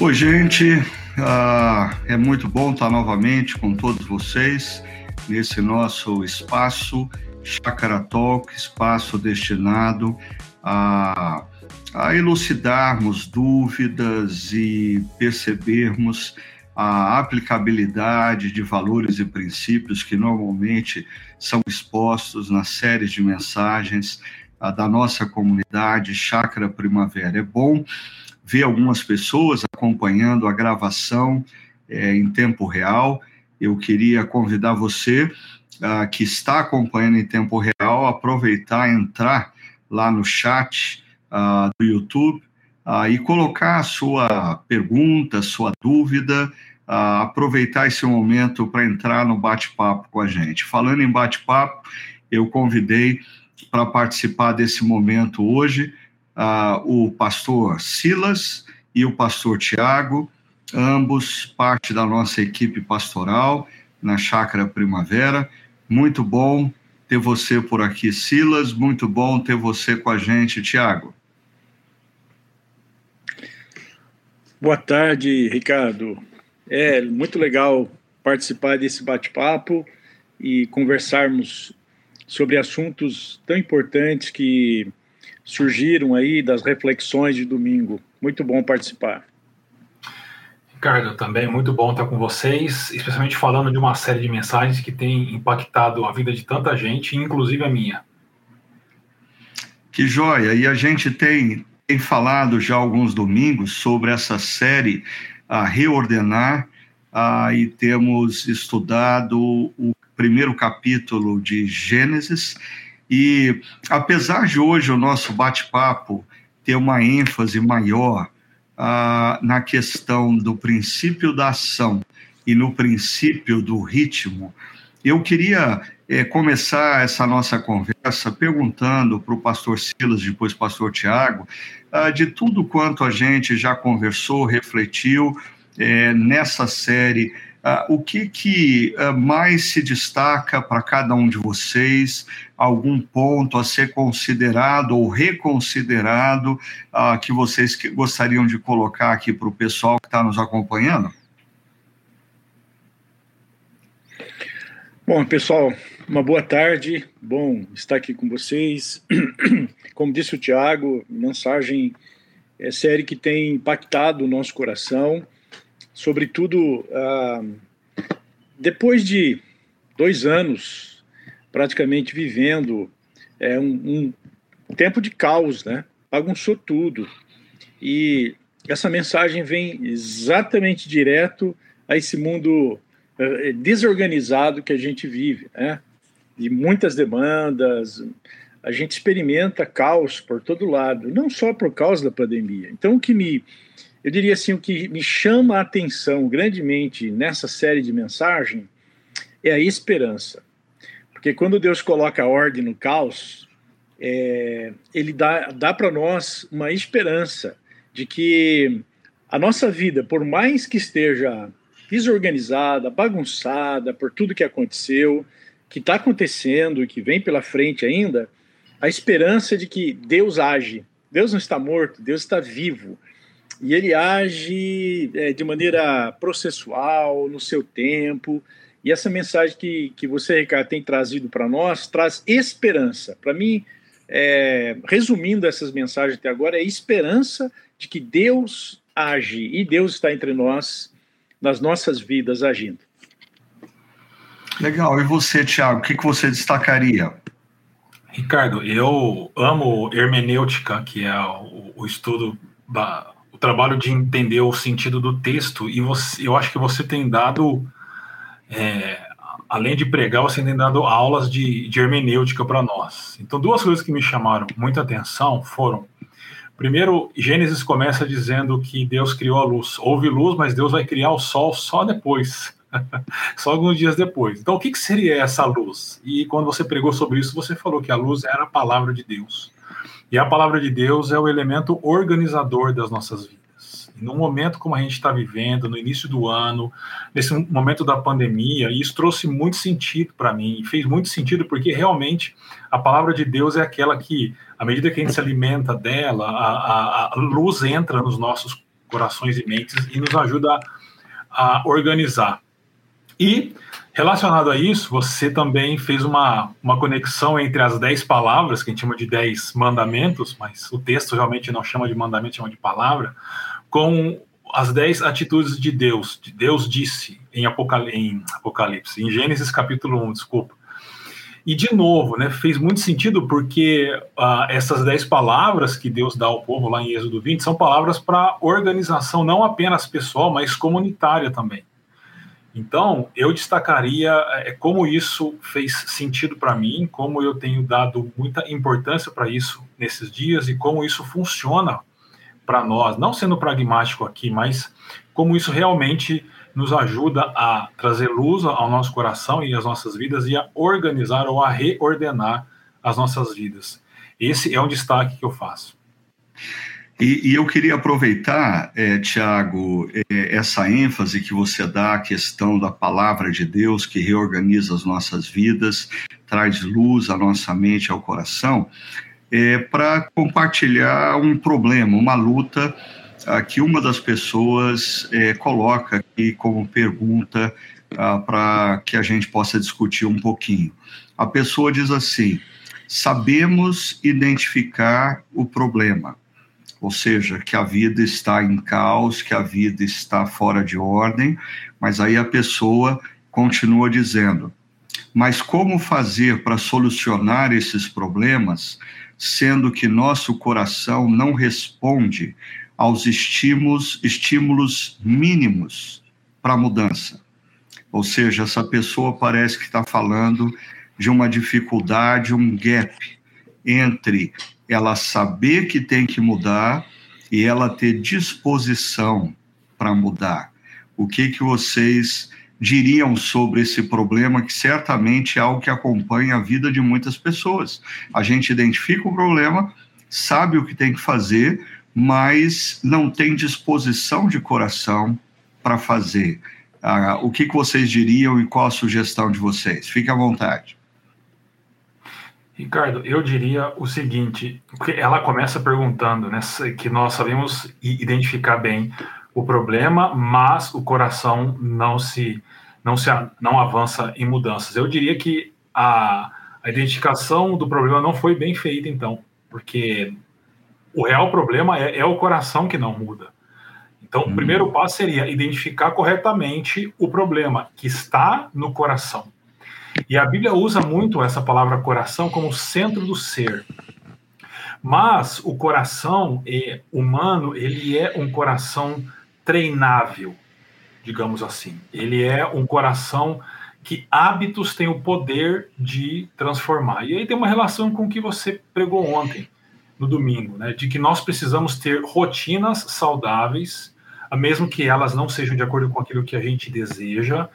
Oi, gente. Uh, é muito bom estar novamente com todos vocês nesse nosso espaço Chakra Talk, espaço destinado a, a elucidarmos dúvidas e percebermos a aplicabilidade de valores e princípios que normalmente são expostos nas séries de mensagens da nossa comunidade Chakra Primavera. É bom ver algumas pessoas acompanhando a gravação é, em tempo real. Eu queria convidar você uh, que está acompanhando em tempo real a aproveitar, entrar lá no chat uh, do YouTube uh, e colocar a sua pergunta, sua dúvida, aproveitar esse momento para entrar no bate-papo com a gente. Falando em bate-papo, eu convidei para participar desse momento hoje uh, o pastor Silas e o pastor Tiago, ambos parte da nossa equipe pastoral na Chácara Primavera. Muito bom ter você por aqui, Silas. Muito bom ter você com a gente, Tiago. Boa tarde, Ricardo. É muito legal participar desse bate-papo e conversarmos sobre assuntos tão importantes que surgiram aí das reflexões de domingo. Muito bom participar. Ricardo, também muito bom estar com vocês, especialmente falando de uma série de mensagens que tem impactado a vida de tanta gente, inclusive a minha. Que joia! E a gente tem, tem falado já alguns domingos sobre essa série a reordenar ah, e temos estudado o primeiro capítulo de Gênesis e apesar de hoje o nosso bate-papo ter uma ênfase maior ah, na questão do princípio da ação e no princípio do ritmo, eu queria é, começar essa nossa conversa perguntando para o pastor Silas, depois pastor Tiago, ah, de tudo quanto a gente já conversou, refletiu é, nessa série Uh, o que, que mais se destaca para cada um de vocês? Algum ponto a ser considerado ou reconsiderado uh, que vocês que gostariam de colocar aqui para o pessoal que está nos acompanhando? Bom, pessoal, uma boa tarde. Bom estar aqui com vocês. Como disse o Tiago, mensagem é série que tem impactado o nosso coração sobretudo ah, depois de dois anos praticamente vivendo é, um, um, tempo de caos, né? Bagunçou tudo. E essa mensagem vem exatamente direto a esse mundo uh, desorganizado que a gente vive, né? De muitas demandas, a gente experimenta caos por todo lado, não só por causa da pandemia. Então, o que me eu diria assim, o que me chama a atenção grandemente nessa série de mensagem é a esperança. Porque quando Deus coloca a ordem no caos, é, ele dá, dá para nós uma esperança de que a nossa vida, por mais que esteja desorganizada, bagunçada por tudo que aconteceu, que está acontecendo e que vem pela frente ainda, a esperança de que Deus age. Deus não está morto, Deus está vivo e ele age é, de maneira processual, no seu tempo. E essa mensagem que, que você, Ricardo, tem trazido para nós traz esperança. Para mim, é, resumindo essas mensagens até agora, é esperança de que Deus age e Deus está entre nós, nas nossas vidas, agindo. Legal. E você, Tiago, o que, que você destacaria? Ricardo, eu amo hermenêutica, que é o, o estudo da, trabalho de entender o sentido do texto e você, eu acho que você tem dado, é, além de pregar, você tem dado aulas de, de hermenêutica para nós. Então, duas coisas que me chamaram muita atenção foram, primeiro, Gênesis começa dizendo que Deus criou a luz. Houve luz, mas Deus vai criar o sol só depois. só alguns dias depois. Então, o que, que seria essa luz? E quando você pregou sobre isso, você falou que a luz era a palavra de Deus. E a palavra de Deus é o elemento organizador das nossas vidas. E num momento como a gente está vivendo, no início do ano, nesse momento da pandemia, isso trouxe muito sentido para mim, e fez muito sentido porque realmente a palavra de Deus é aquela que, à medida que a gente se alimenta dela, a, a, a luz entra nos nossos corações e mentes e nos ajuda a organizar. E relacionado a isso, você também fez uma, uma conexão entre as dez palavras, que a gente chama de dez mandamentos, mas o texto realmente não chama de mandamento, chama de palavra, com as dez atitudes de Deus. De Deus disse em, Apocal em Apocalipse, em Gênesis capítulo 1, desculpa. E, de novo, né, fez muito sentido porque uh, essas dez palavras que Deus dá ao povo lá em Êxodo 20 são palavras para organização, não apenas pessoal, mas comunitária também. Então, eu destacaria é, como isso fez sentido para mim, como eu tenho dado muita importância para isso nesses dias e como isso funciona para nós, não sendo pragmático aqui, mas como isso realmente nos ajuda a trazer luz ao nosso coração e às nossas vidas e a organizar ou a reordenar as nossas vidas. Esse é um destaque que eu faço. E, e eu queria aproveitar, é, Tiago, é, essa ênfase que você dá à questão da palavra de Deus que reorganiza as nossas vidas, traz luz à nossa mente e ao coração, é, para compartilhar um problema, uma luta ah, que uma das pessoas é, coloca aqui como pergunta ah, para que a gente possa discutir um pouquinho. A pessoa diz assim: sabemos identificar o problema, ou seja, que a vida está em caos, que a vida está fora de ordem, mas aí a pessoa continua dizendo: mas como fazer para solucionar esses problemas, sendo que nosso coração não responde aos estímulos, estímulos mínimos para mudança. Ou seja, essa pessoa parece que está falando de uma dificuldade, um gap entre ela saber que tem que mudar e ela ter disposição para mudar. O que que vocês diriam sobre esse problema que certamente é algo que acompanha a vida de muitas pessoas? A gente identifica o problema, sabe o que tem que fazer, mas não tem disposição de coração para fazer. Ah, o que, que vocês diriam e qual a sugestão de vocês? Fique à vontade. Ricardo, eu diria o seguinte, ela começa perguntando, né, que nós sabemos identificar bem o problema, mas o coração não se não se não avança em mudanças. Eu diria que a, a identificação do problema não foi bem feita, então, porque o real problema é, é o coração que não muda. Então, hum. o primeiro passo seria identificar corretamente o problema que está no coração. E a Bíblia usa muito essa palavra coração como centro do ser. Mas o coração é, humano, ele é um coração treinável, digamos assim. Ele é um coração que hábitos têm o poder de transformar. E aí tem uma relação com o que você pregou ontem no domingo, né? De que nós precisamos ter rotinas saudáveis, mesmo que elas não sejam de acordo com aquilo que a gente deseja,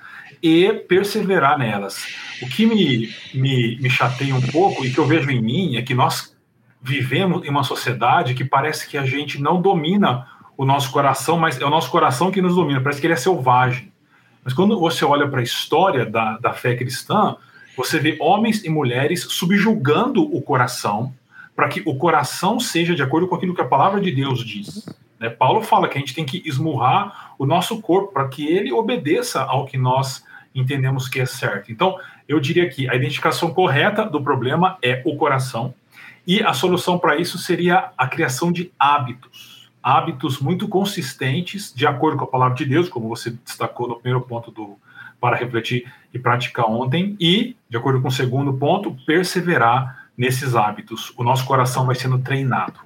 e perseverar nelas. O que me, me, me chateia um pouco e que eu vejo em mim é que nós vivemos em uma sociedade que parece que a gente não domina o nosso coração, mas é o nosso coração que nos domina, parece que ele é selvagem. Mas quando você olha para a história da, da fé cristã, você vê homens e mulheres subjugando o coração para que o coração seja de acordo com aquilo que a palavra de Deus diz. Né? Paulo fala que a gente tem que esmurrar o nosso corpo para que ele obedeça ao que nós entendemos que é certo. Então, eu diria que a identificação correta do problema é o coração, e a solução para isso seria a criação de hábitos. Hábitos muito consistentes, de acordo com a palavra de Deus, como você destacou no primeiro ponto do para refletir e praticar ontem, e, de acordo com o segundo ponto, perseverar nesses hábitos. O nosso coração vai sendo treinado.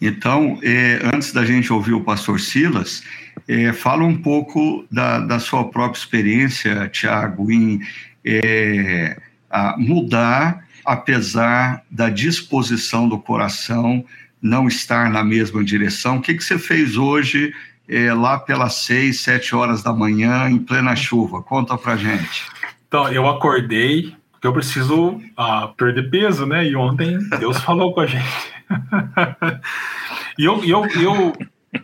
Então, é, antes da gente ouvir o pastor Silas, é, fala um pouco da, da sua própria experiência, Tiago, em é, mudar apesar da disposição do coração não estar na mesma direção. O que, que você fez hoje, é, lá pelas seis, sete horas da manhã, em plena chuva? Conta pra gente. Então, eu acordei porque eu preciso uh, perder peso, né? E ontem Deus falou com a gente. e eu, eu, eu,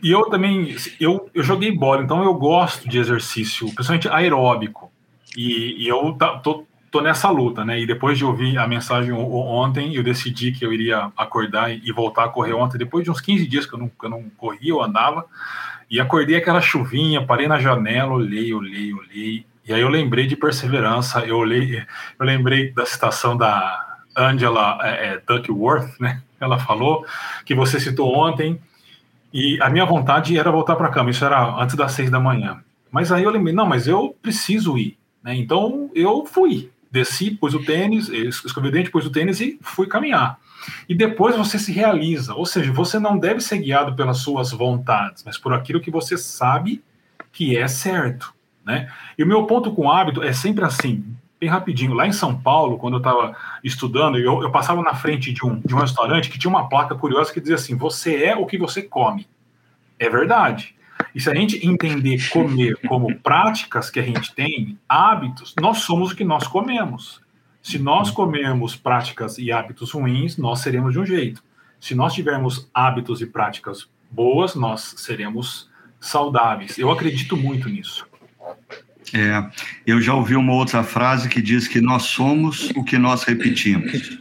e eu também, eu, eu joguei bola, então eu gosto de exercício, principalmente aeróbico. E, e eu tô tô nessa luta, né? E depois de ouvir a mensagem ontem, eu decidi que eu iria acordar e voltar a correr ontem. Depois de uns 15 dias que eu não, que eu não corria, eu andava. E acordei aquela chuvinha, parei na janela, olhei, olhei, olhei. E aí eu lembrei de perseverança, eu olhei, eu lembrei da citação da Angela é, é, Duckworth, né? Ela falou que você citou ontem, e a minha vontade era voltar para a cama, isso era antes das seis da manhã. Mas aí eu lembrei, não, mas eu preciso ir. Né? Então eu fui, desci, pus o tênis, escovei o dente, pus o tênis e fui caminhar. E depois você se realiza, ou seja, você não deve ser guiado pelas suas vontades, mas por aquilo que você sabe que é certo. Né? E o meu ponto com o hábito é sempre assim, bem rapidinho. Lá em São Paulo, quando eu estava estudando, eu, eu, passava na frente de um, de um restaurante que tinha uma placa curiosa que dizia assim: Você é o que você come. É verdade. E se a gente entender comer como práticas que a gente tem, hábitos, nós somos o que nós comemos. Se nós comermos práticas e hábitos ruins, nós seremos de um jeito. Se nós tivermos hábitos e práticas boas, nós seremos saudáveis. Eu acredito muito nisso. É, eu já ouvi uma outra frase que diz que nós somos o que nós repetimos.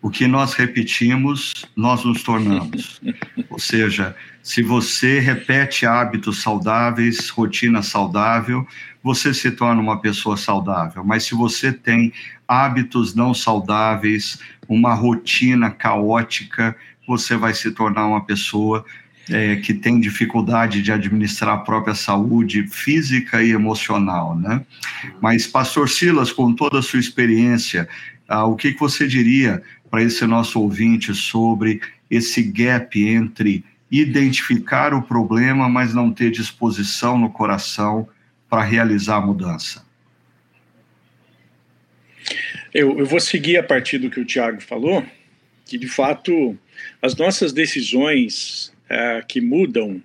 O que nós repetimos, nós nos tornamos. Ou seja, se você repete hábitos saudáveis, rotina saudável, você se torna uma pessoa saudável. Mas se você tem hábitos não saudáveis, uma rotina caótica, você vai se tornar uma pessoa é, que tem dificuldade de administrar a própria saúde física e emocional, né? Mas, Pastor Silas, com toda a sua experiência, ah, o que, que você diria para esse nosso ouvinte sobre esse gap entre identificar o problema, mas não ter disposição no coração para realizar a mudança? Eu, eu vou seguir a partir do que o Tiago falou, que de fato as nossas decisões é, que mudam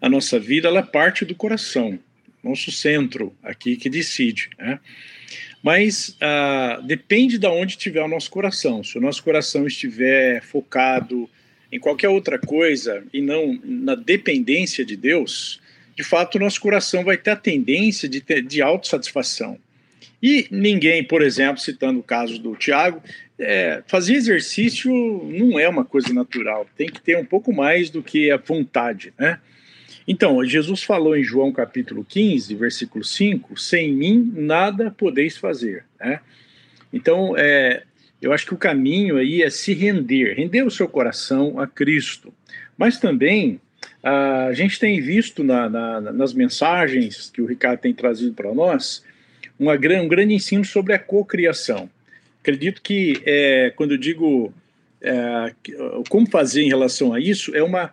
a nossa vida, ela parte do coração, nosso centro aqui que decide, né? Mas uh, depende de onde estiver o nosso coração. Se o nosso coração estiver focado em qualquer outra coisa e não na dependência de Deus, de fato o nosso coração vai ter a tendência de, ter, de autossatisfação. E ninguém, por exemplo, citando o caso do Tiago, é, fazer exercício não é uma coisa natural, tem que ter um pouco mais do que a vontade, né? Então, Jesus falou em João capítulo 15, versículo 5, sem mim nada podeis fazer, né? Então, é, eu acho que o caminho aí é se render, render o seu coração a Cristo. Mas também a gente tem visto na, na, nas mensagens que o Ricardo tem trazido para nós uma, um grande ensino sobre a cocriação. Acredito que é, quando eu digo é, como fazer em relação a isso, é uma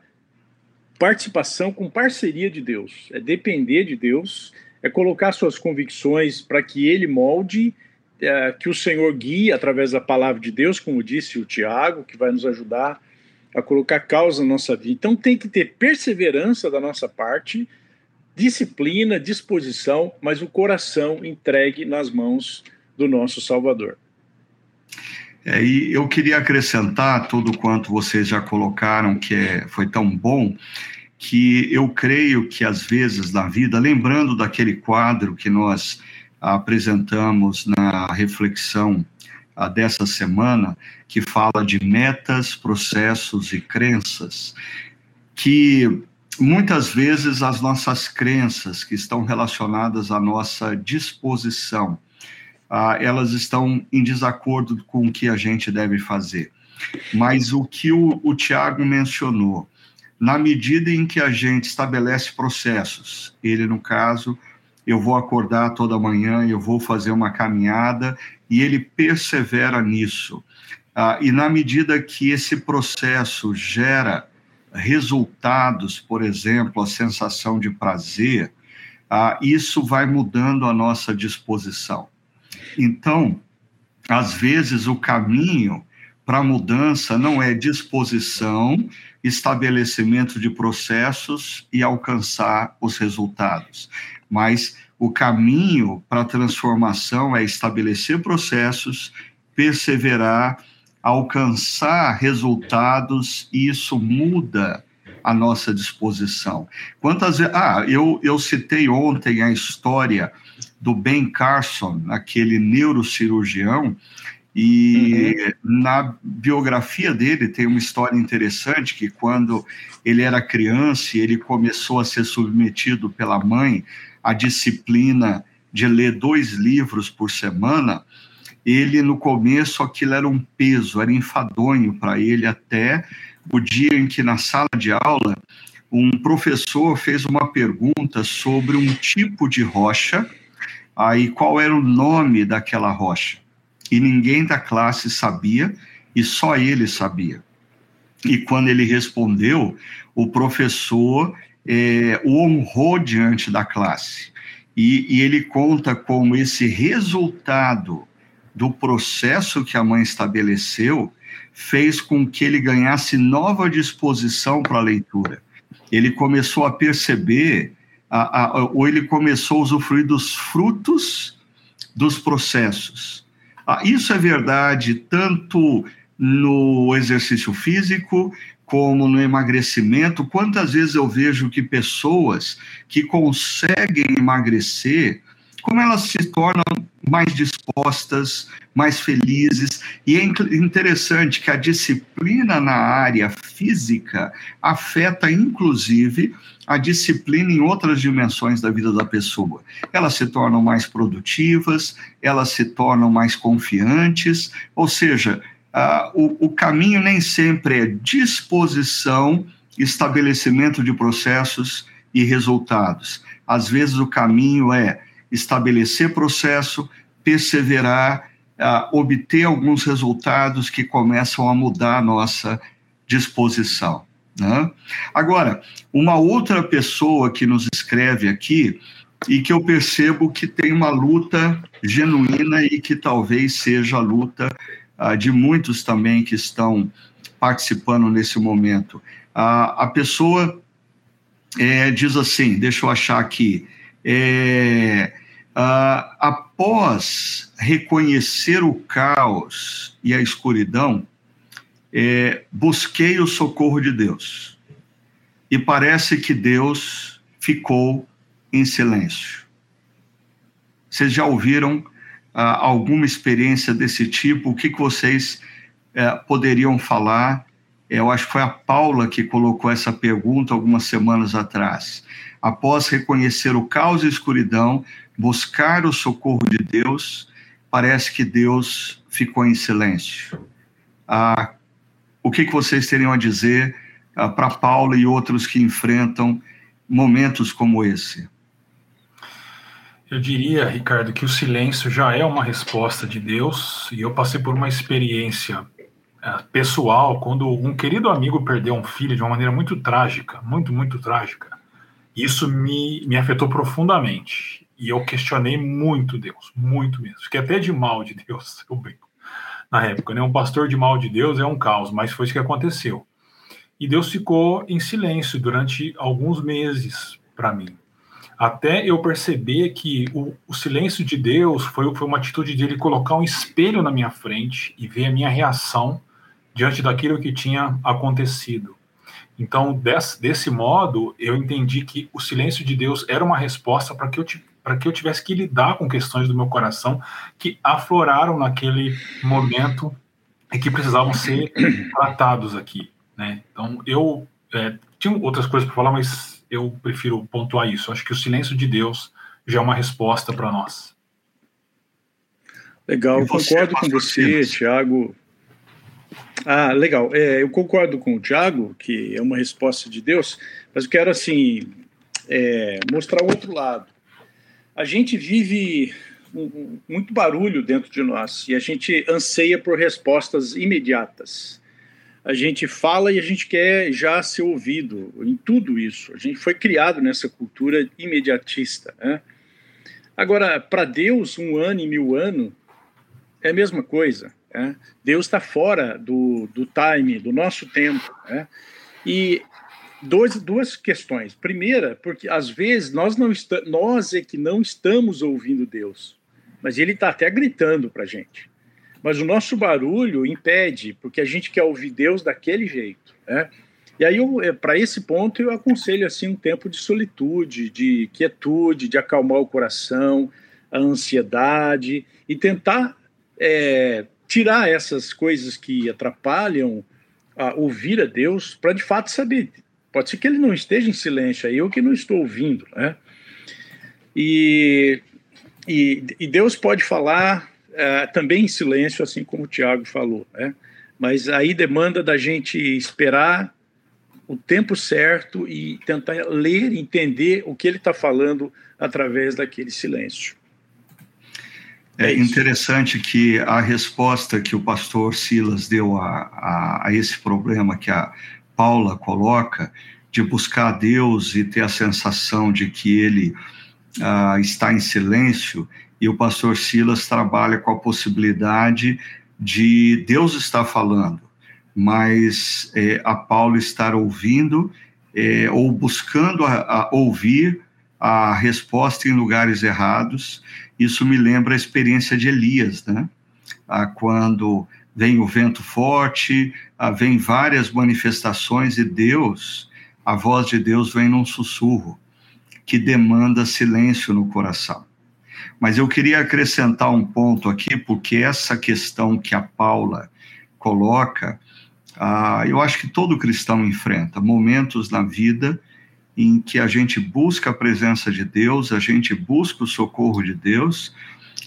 participação com parceria de Deus, é depender de Deus, é colocar suas convicções para que Ele molde, é, que o Senhor guie através da palavra de Deus, como disse o Tiago, que vai nos ajudar a colocar causa na nossa vida. Então tem que ter perseverança da nossa parte, disciplina, disposição, mas o coração entregue nas mãos do nosso Salvador. É, e eu queria acrescentar tudo quanto vocês já colocaram, que é, foi tão bom, que eu creio que às vezes na vida, lembrando daquele quadro que nós apresentamos na reflexão dessa semana, que fala de metas, processos e crenças, que muitas vezes as nossas crenças que estão relacionadas à nossa disposição, ah, elas estão em desacordo com o que a gente deve fazer. Mas o que o, o Tiago mencionou, na medida em que a gente estabelece processos, ele, no caso, eu vou acordar toda manhã, eu vou fazer uma caminhada, e ele persevera nisso. Ah, e na medida que esse processo gera resultados, por exemplo, a sensação de prazer, ah, isso vai mudando a nossa disposição. Então, às vezes, o caminho para a mudança não é disposição, estabelecimento de processos e alcançar os resultados, mas o caminho para a transformação é estabelecer processos, perseverar, alcançar resultados, e isso muda a nossa disposição. Quantas vezes. Ah, eu, eu citei ontem a história do Ben Carson, aquele neurocirurgião, e uhum. na biografia dele tem uma história interessante que quando ele era criança, ele começou a ser submetido pela mãe à disciplina de ler dois livros por semana. Ele no começo aquilo era um peso, era enfadonho para ele até o dia em que na sala de aula um professor fez uma pergunta sobre um tipo de rocha, aí qual era o nome daquela rocha e ninguém da classe sabia e só ele sabia. E quando ele respondeu, o professor é, o honrou diante da classe. E, e ele conta como esse resultado do processo que a mãe estabeleceu fez com que ele ganhasse nova disposição para a leitura. Ele começou a perceber, a, a, ou ele começou a usufruir dos frutos dos processos. Ah, isso é verdade tanto no exercício físico como no emagrecimento. Quantas vezes eu vejo que pessoas que conseguem emagrecer, como elas se tornam mais dispostas, mais felizes. E é interessante que a disciplina na área física afeta, inclusive, a disciplina em outras dimensões da vida da pessoa. Elas se tornam mais produtivas, elas se tornam mais confiantes, ou seja, uh, o, o caminho nem sempre é disposição, estabelecimento de processos e resultados. Às vezes o caminho é estabelecer processo, perseverar, uh, obter alguns resultados que começam a mudar a nossa disposição. Né? Agora, uma outra pessoa que nos escreve aqui e que eu percebo que tem uma luta genuína e que talvez seja a luta de muitos também que estão participando nesse momento. A pessoa é, diz assim: deixa eu achar aqui. É, uh, após reconhecer o caos e a escuridão, é, busquei o socorro de Deus. E parece que Deus ficou em silêncio. Vocês já ouviram ah, alguma experiência desse tipo? O que, que vocês eh, poderiam falar? Eu acho que foi a Paula que colocou essa pergunta algumas semanas atrás. Após reconhecer o caos e a escuridão, buscar o socorro de Deus, parece que Deus ficou em silêncio. Ah, o que, que vocês teriam a dizer uh, para Paulo e outros que enfrentam momentos como esse? Eu diria, Ricardo, que o silêncio já é uma resposta de Deus, e eu passei por uma experiência uh, pessoal quando um querido amigo perdeu um filho de uma maneira muito trágica, muito, muito trágica. Isso me, me afetou profundamente. E eu questionei muito Deus, muito mesmo. Fiquei até de mal de Deus, eu brinco na época, né? Um pastor de mal de Deus é um caos, mas foi isso que aconteceu. E Deus ficou em silêncio durante alguns meses para mim. Até eu perceber que o, o, silêncio de Deus foi, foi uma atitude de ele colocar um espelho na minha frente e ver a minha reação diante daquilo que tinha acontecido. Então, desse, desse modo, eu entendi que o silêncio de Deus era uma resposta para que eu para que eu tivesse que lidar com questões do meu coração que afloraram naquele momento e que precisavam ser tratados aqui, né? Então eu é, tinha outras coisas para falar, mas eu prefiro pontuar isso. Acho que o silêncio de Deus já é uma resposta para nós. Legal, eu concordo com você, Tiago. Ah, legal. É, eu concordo com o Tiago, que é uma resposta de Deus, mas eu quero, assim, é, mostrar o outro lado a gente vive muito barulho dentro de nós e a gente anseia por respostas imediatas. A gente fala e a gente quer já ser ouvido em tudo isso. A gente foi criado nessa cultura imediatista. Né? Agora, para Deus, um ano e mil anos é a mesma coisa. Né? Deus está fora do, do time, do nosso tempo. Né? E dois, duas questões. Primeira, porque às vezes nós não nós é que não estamos ouvindo Deus, mas Ele está até gritando para a gente. Mas o nosso barulho impede, porque a gente quer ouvir Deus daquele jeito, né? E aí, é, para esse ponto, eu aconselho assim um tempo de solitude, de quietude, de acalmar o coração, a ansiedade e tentar é, tirar essas coisas que atrapalham a ouvir a Deus para de fato saber. Pode ser que ele não esteja em silêncio, é eu que não estou ouvindo, né? E, e, e Deus pode falar é, também em silêncio, assim como o Tiago falou, né? Mas aí demanda da gente esperar o tempo certo e tentar ler, entender o que ele está falando através daquele silêncio. É, é interessante que a resposta que o pastor Silas deu a, a, a, esse problema que a Paula coloca, de buscar a Deus e ter a sensação de que ele uh, está em silêncio, e o pastor Silas trabalha com a possibilidade de Deus estar falando, mas é, a Paulo estar ouvindo é, ou buscando a, a ouvir a resposta em lugares errados. Isso me lembra a experiência de Elias, né? Ah, quando vem o vento forte, ah, vem várias manifestações e Deus, a voz de Deus vem num sussurro que demanda silêncio no coração. Mas eu queria acrescentar um ponto aqui, porque essa questão que a Paula coloca, ah, eu acho que todo cristão enfrenta momentos na vida em que a gente busca a presença de Deus, a gente busca o socorro de Deus,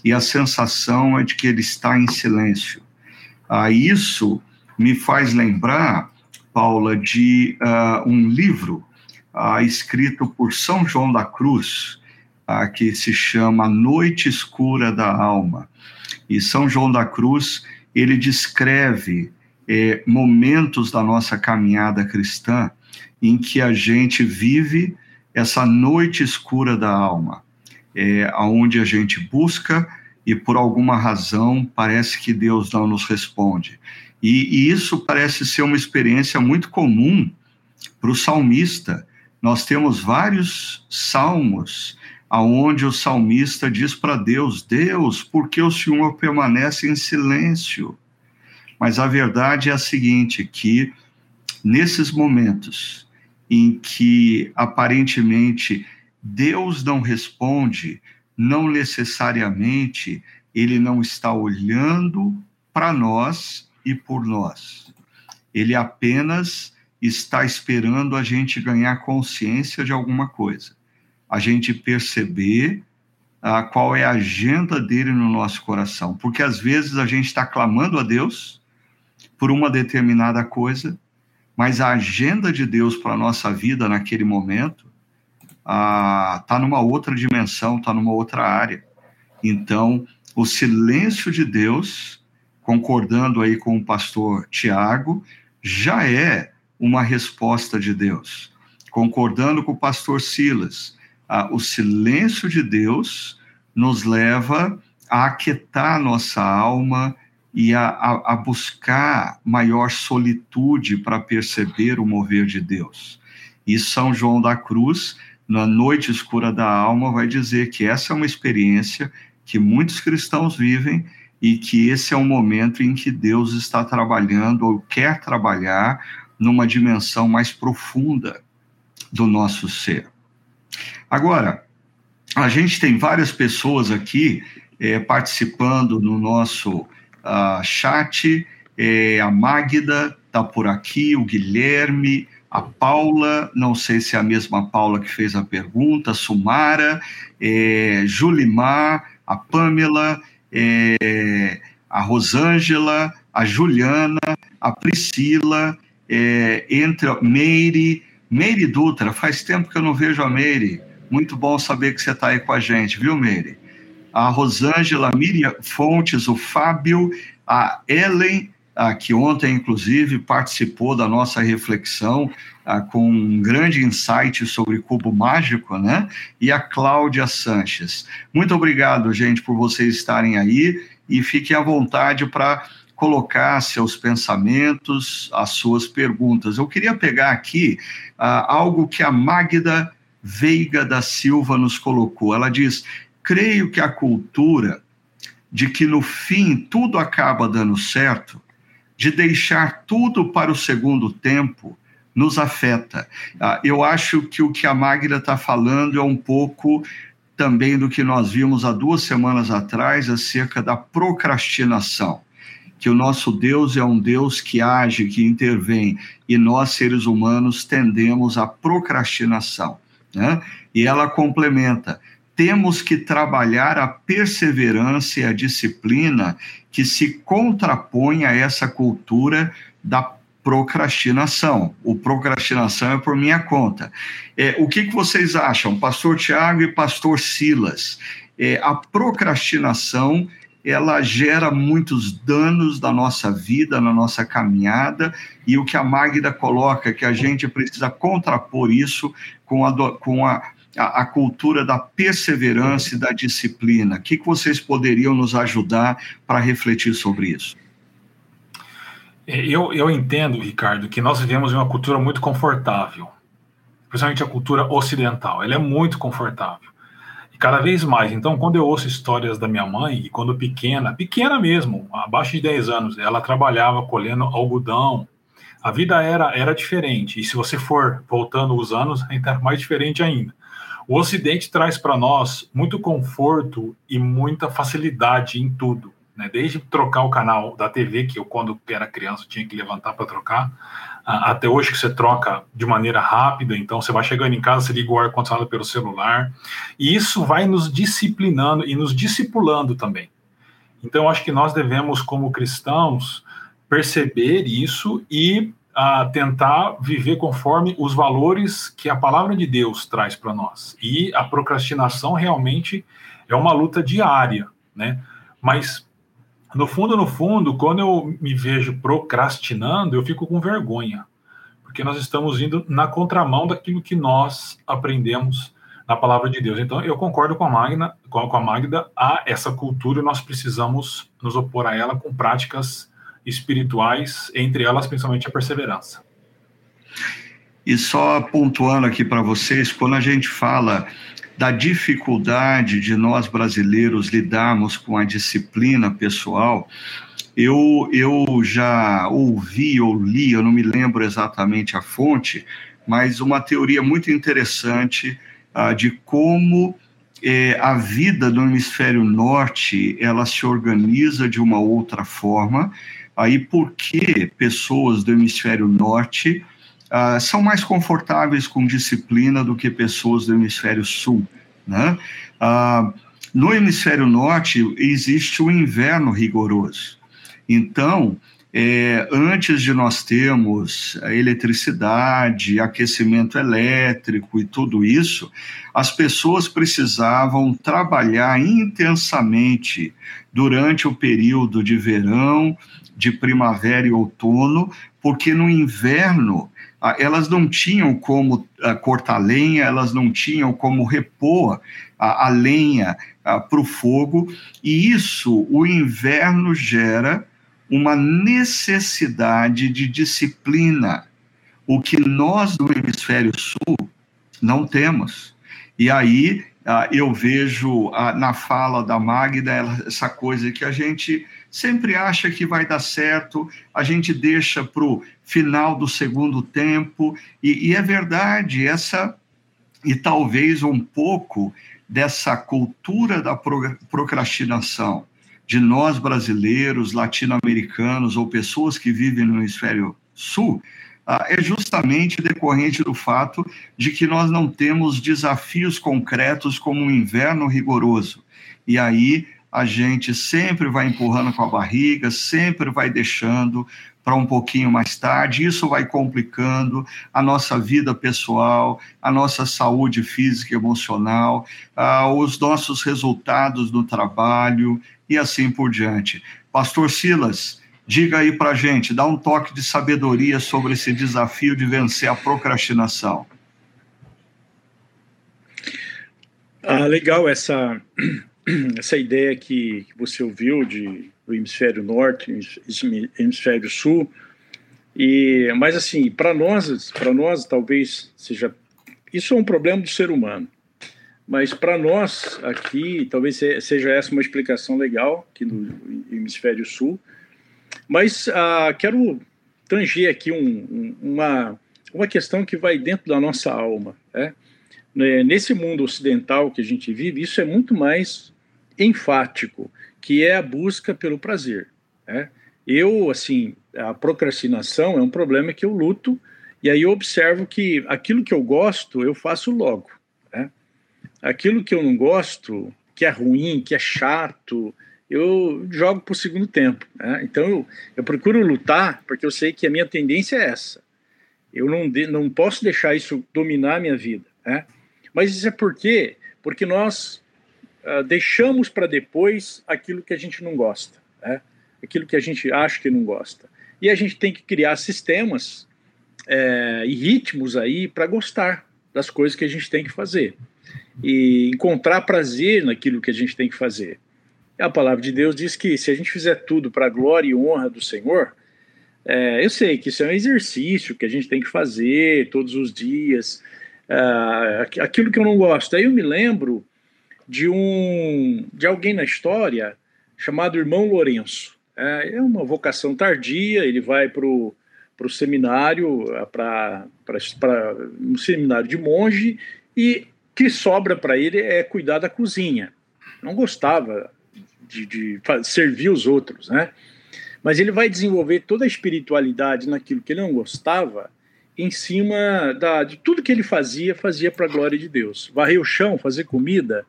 e a sensação é de que ele está em silêncio. Ah, isso me faz lembrar, Paula, de uh, um livro uh, escrito por São João da Cruz, uh, que se chama Noite Escura da Alma. E São João da Cruz, ele descreve eh, momentos da nossa caminhada cristã em que a gente vive essa noite escura da alma, é, onde a gente busca e por alguma razão parece que Deus não nos responde. E, e isso parece ser uma experiência muito comum para o salmista. Nós temos vários salmos aonde o salmista diz para Deus: Deus, por que o Senhor permanece em silêncio? Mas a verdade é a seguinte: que nesses momentos em que aparentemente Deus não responde, não necessariamente ele não está olhando para nós e por nós. Ele apenas está esperando a gente ganhar consciência de alguma coisa, a gente perceber ah, qual é a agenda dele no nosso coração, porque às vezes a gente está clamando a Deus por uma determinada coisa mas a agenda de Deus para a nossa vida naquele momento está ah, numa outra dimensão, está numa outra área. Então, o silêncio de Deus, concordando aí com o pastor Tiago, já é uma resposta de Deus. Concordando com o pastor Silas, ah, o silêncio de Deus nos leva a aquietar nossa alma e a, a, a buscar maior solitude para perceber o mover de Deus. E São João da Cruz, na noite escura da alma, vai dizer que essa é uma experiência que muitos cristãos vivem e que esse é um momento em que Deus está trabalhando ou quer trabalhar numa dimensão mais profunda do nosso ser. Agora, a gente tem várias pessoas aqui é, participando no nosso uh, chat, é, a Magda está por aqui, o Guilherme, a Paula, não sei se é a mesma Paula que fez a pergunta, Sumara, é, Julimar, a Pamela, é, a Rosângela, a Juliana, a Priscila, é, entre Meire, Meire Dutra, faz tempo que eu não vejo a Meire. Muito bom saber que você está aí com a gente, viu, Meire? a Rosângela, Miriam Fontes, o Fábio, a Ellen, a, que ontem, inclusive, participou da nossa reflexão a, com um grande insight sobre cubo mágico, né? E a Cláudia Sanches. Muito obrigado, gente, por vocês estarem aí e fiquem à vontade para colocar seus pensamentos, as suas perguntas. Eu queria pegar aqui algo que a Magda Veiga da Silva nos colocou. Ela diz: creio que a cultura de que no fim tudo acaba dando certo, de deixar tudo para o segundo tempo, nos afeta. Ah, eu acho que o que a Magda está falando é um pouco também do que nós vimos há duas semanas atrás acerca da procrastinação. Que o nosso Deus é um Deus que age, que intervém, e nós, seres humanos, tendemos à procrastinação. Né? E ela complementa: temos que trabalhar a perseverança e a disciplina que se contrapõe a essa cultura da procrastinação. O procrastinação é por minha conta. É, o que, que vocês acham, Pastor Tiago e Pastor Silas? É, a procrastinação ela gera muitos danos na nossa vida, na nossa caminhada, e o que a Magda coloca, que a gente precisa contrapor isso com a, com a, a, a cultura da perseverança e da disciplina. O que, que vocês poderiam nos ajudar para refletir sobre isso? É, eu, eu entendo, Ricardo, que nós vivemos em uma cultura muito confortável, principalmente a cultura ocidental. Ela é muito confortável. Cada vez mais. Então, quando eu ouço histórias da minha mãe, e quando pequena, pequena mesmo, abaixo de 10 anos, ela trabalhava colhendo algodão. A vida era, era diferente. E se você for voltando os anos, ainda é mais diferente ainda. O Ocidente traz para nós muito conforto e muita facilidade em tudo né? Desde trocar o canal da TV, que eu, quando era criança, tinha que levantar para trocar, até hoje que você troca de maneira rápida, então você vai chegando em casa, você liga o ar-condicionado pelo celular, e isso vai nos disciplinando e nos discipulando também. Então, acho que nós devemos, como cristãos, perceber isso e uh, tentar viver conforme os valores que a palavra de Deus traz para nós. E a procrastinação realmente é uma luta diária, né? Mas no fundo, no fundo, quando eu me vejo procrastinando, eu fico com vergonha, porque nós estamos indo na contramão daquilo que nós aprendemos na palavra de Deus. Então, eu concordo com a Magna, com a Magda, a essa cultura nós precisamos nos opor a ela com práticas espirituais, entre elas principalmente a perseverança. E só pontuando aqui para vocês, quando a gente fala da dificuldade de nós brasileiros lidarmos com a disciplina pessoal, eu, eu já ouvi ou li, eu não me lembro exatamente a fonte, mas uma teoria muito interessante uh, de como eh, a vida no hemisfério norte ela se organiza de uma outra forma, aí por que pessoas do hemisfério norte uh, são mais confortáveis com disciplina do que pessoas do hemisfério sul. Né? Uh, no hemisfério norte existe o inverno rigoroso. Então, é, antes de nós termos a eletricidade, aquecimento elétrico e tudo isso, as pessoas precisavam trabalhar intensamente durante o período de verão, de primavera e outono, porque no inverno elas não tinham como ah, cortar lenha, elas não tinham como repor a, a lenha ah, para o fogo, e isso o inverno gera uma necessidade de disciplina, o que nós do hemisfério sul não temos. E aí eu vejo na fala da Magda essa coisa que a gente sempre acha que vai dar certo, a gente deixa para o final do segundo tempo, e, e é verdade, essa, e talvez um pouco dessa cultura da procrastinação de nós brasileiros, latino-americanos ou pessoas que vivem no hemisfério sul, ah, é justamente decorrente do fato de que nós não temos desafios concretos como um inverno rigoroso. E aí a gente sempre vai empurrando com a barriga, sempre vai deixando para um pouquinho mais tarde, isso vai complicando a nossa vida pessoal, a nossa saúde física e emocional, uh, os nossos resultados no trabalho e assim por diante. Pastor Silas, diga aí para gente, dá um toque de sabedoria sobre esse desafio de vencer a procrastinação. Ah, legal essa essa ideia que, você ouviu de do hemisfério norte, hemisfério sul. E mas assim, para nós, para nós talvez seja isso é um problema do ser humano. Mas para nós aqui, talvez seja essa uma explicação legal aqui no hemisfério sul. Mas ah, quero tanger aqui um, um, uma uma questão que vai dentro da nossa alma, né? né, nesse mundo ocidental que a gente vive, isso é muito mais enfático, que é a busca pelo prazer. Né? Eu, assim, a procrastinação é um problema que eu luto, e aí eu observo que aquilo que eu gosto, eu faço logo. Né? Aquilo que eu não gosto, que é ruim, que é chato, eu jogo para o segundo tempo. Né? Então eu, eu procuro lutar, porque eu sei que a minha tendência é essa. Eu não, de, não posso deixar isso dominar a minha vida. Né? Mas isso é por quê? Porque nós uh, deixamos para depois aquilo que a gente não gosta, né? aquilo que a gente acha que não gosta. E a gente tem que criar sistemas é, e ritmos aí para gostar das coisas que a gente tem que fazer e encontrar prazer naquilo que a gente tem que fazer. A palavra de Deus diz que se a gente fizer tudo para a glória e honra do Senhor, é, eu sei que isso é um exercício que a gente tem que fazer todos os dias, é, aquilo que eu não gosto. Aí eu me lembro de um de alguém na história chamado Irmão Lourenço. É, é uma vocação tardia, ele vai para o seminário, para um seminário de monge, e que sobra para ele é cuidar da cozinha. Não gostava de, de servir os outros, né? Mas ele vai desenvolver toda a espiritualidade naquilo que ele não gostava, em cima da, de tudo que ele fazia, fazia para a glória de Deus. Varrer o chão, fazer comida.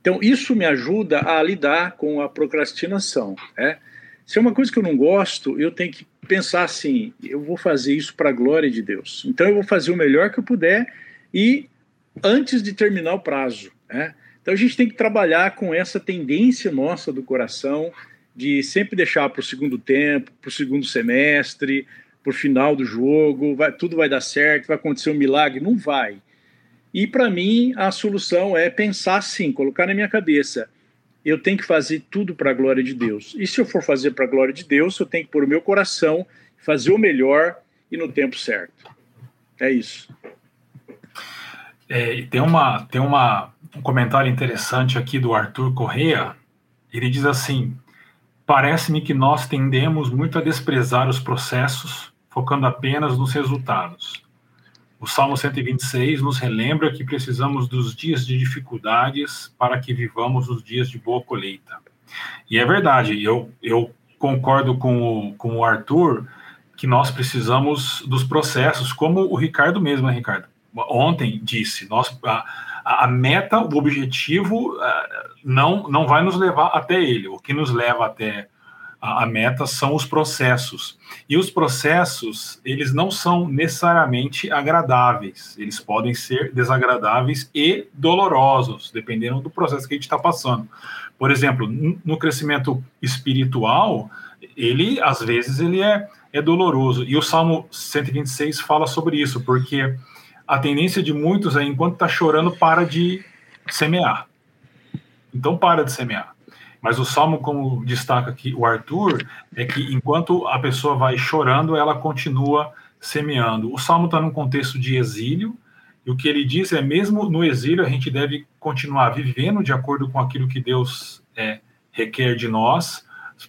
Então, isso me ajuda a lidar com a procrastinação. Né? Se é uma coisa que eu não gosto, eu tenho que pensar assim: eu vou fazer isso para a glória de Deus. Então, eu vou fazer o melhor que eu puder e antes de terminar o prazo. Né? Então a gente tem que trabalhar com essa tendência nossa do coração de sempre deixar para o segundo tempo, para o segundo semestre, para o final do jogo, vai, tudo vai dar certo, vai acontecer um milagre. Não vai. E para mim a solução é pensar assim, colocar na minha cabeça, eu tenho que fazer tudo para a glória de Deus. E se eu for fazer para a glória de Deus, eu tenho que pôr o meu coração, fazer o melhor e no tempo certo. É isso. É, tem uma, tem uma, um comentário interessante aqui do Arthur Correa. Ele diz assim: Parece-me que nós tendemos muito a desprezar os processos, focando apenas nos resultados. O Salmo 126 nos relembra que precisamos dos dias de dificuldades para que vivamos os dias de boa colheita. E é verdade, eu, eu concordo com o, com o Arthur que nós precisamos dos processos, como o Ricardo mesmo, né, Ricardo? ontem disse, nós, a, a meta, o objetivo não, não vai nos levar até ele. O que nos leva até a, a, meta são os processos. E os processos, eles não são necessariamente agradáveis. Eles podem ser desagradáveis e dolorosos, dependendo do processo que a gente está passando. Por exemplo, no crescimento espiritual, ele, às vezes, ele é, é doloroso. E o Salmo 126 fala sobre isso, porque a tendência de muitos é, enquanto está chorando, para de semear. Então, para de semear. Mas o salmo, como destaca aqui o Arthur, é que enquanto a pessoa vai chorando, ela continua semeando. O salmo está num contexto de exílio, e o que ele diz é: mesmo no exílio, a gente deve continuar vivendo de acordo com aquilo que Deus é, requer de nós,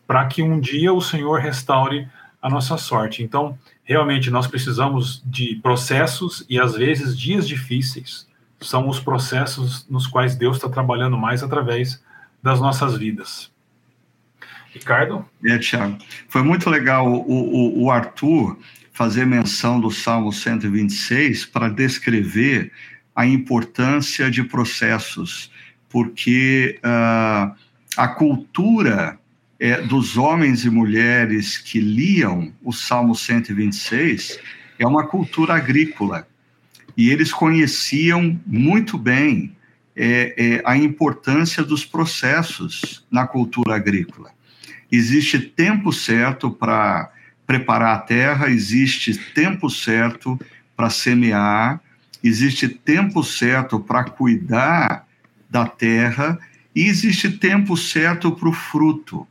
para que um dia o Senhor restaure a nossa sorte. Então, realmente nós precisamos de processos e às vezes dias difíceis são os processos nos quais Deus está trabalhando mais através das nossas vidas. Ricardo? É, Tiago. Foi muito legal o, o, o Arthur fazer menção do Salmo 126 para descrever a importância de processos, porque uh, a cultura é, dos homens e mulheres que liam o Salmo 126 é uma cultura agrícola. E eles conheciam muito bem é, é, a importância dos processos na cultura agrícola. Existe tempo certo para preparar a terra, existe tempo certo para semear, existe tempo certo para cuidar da terra e existe tempo certo para o fruto.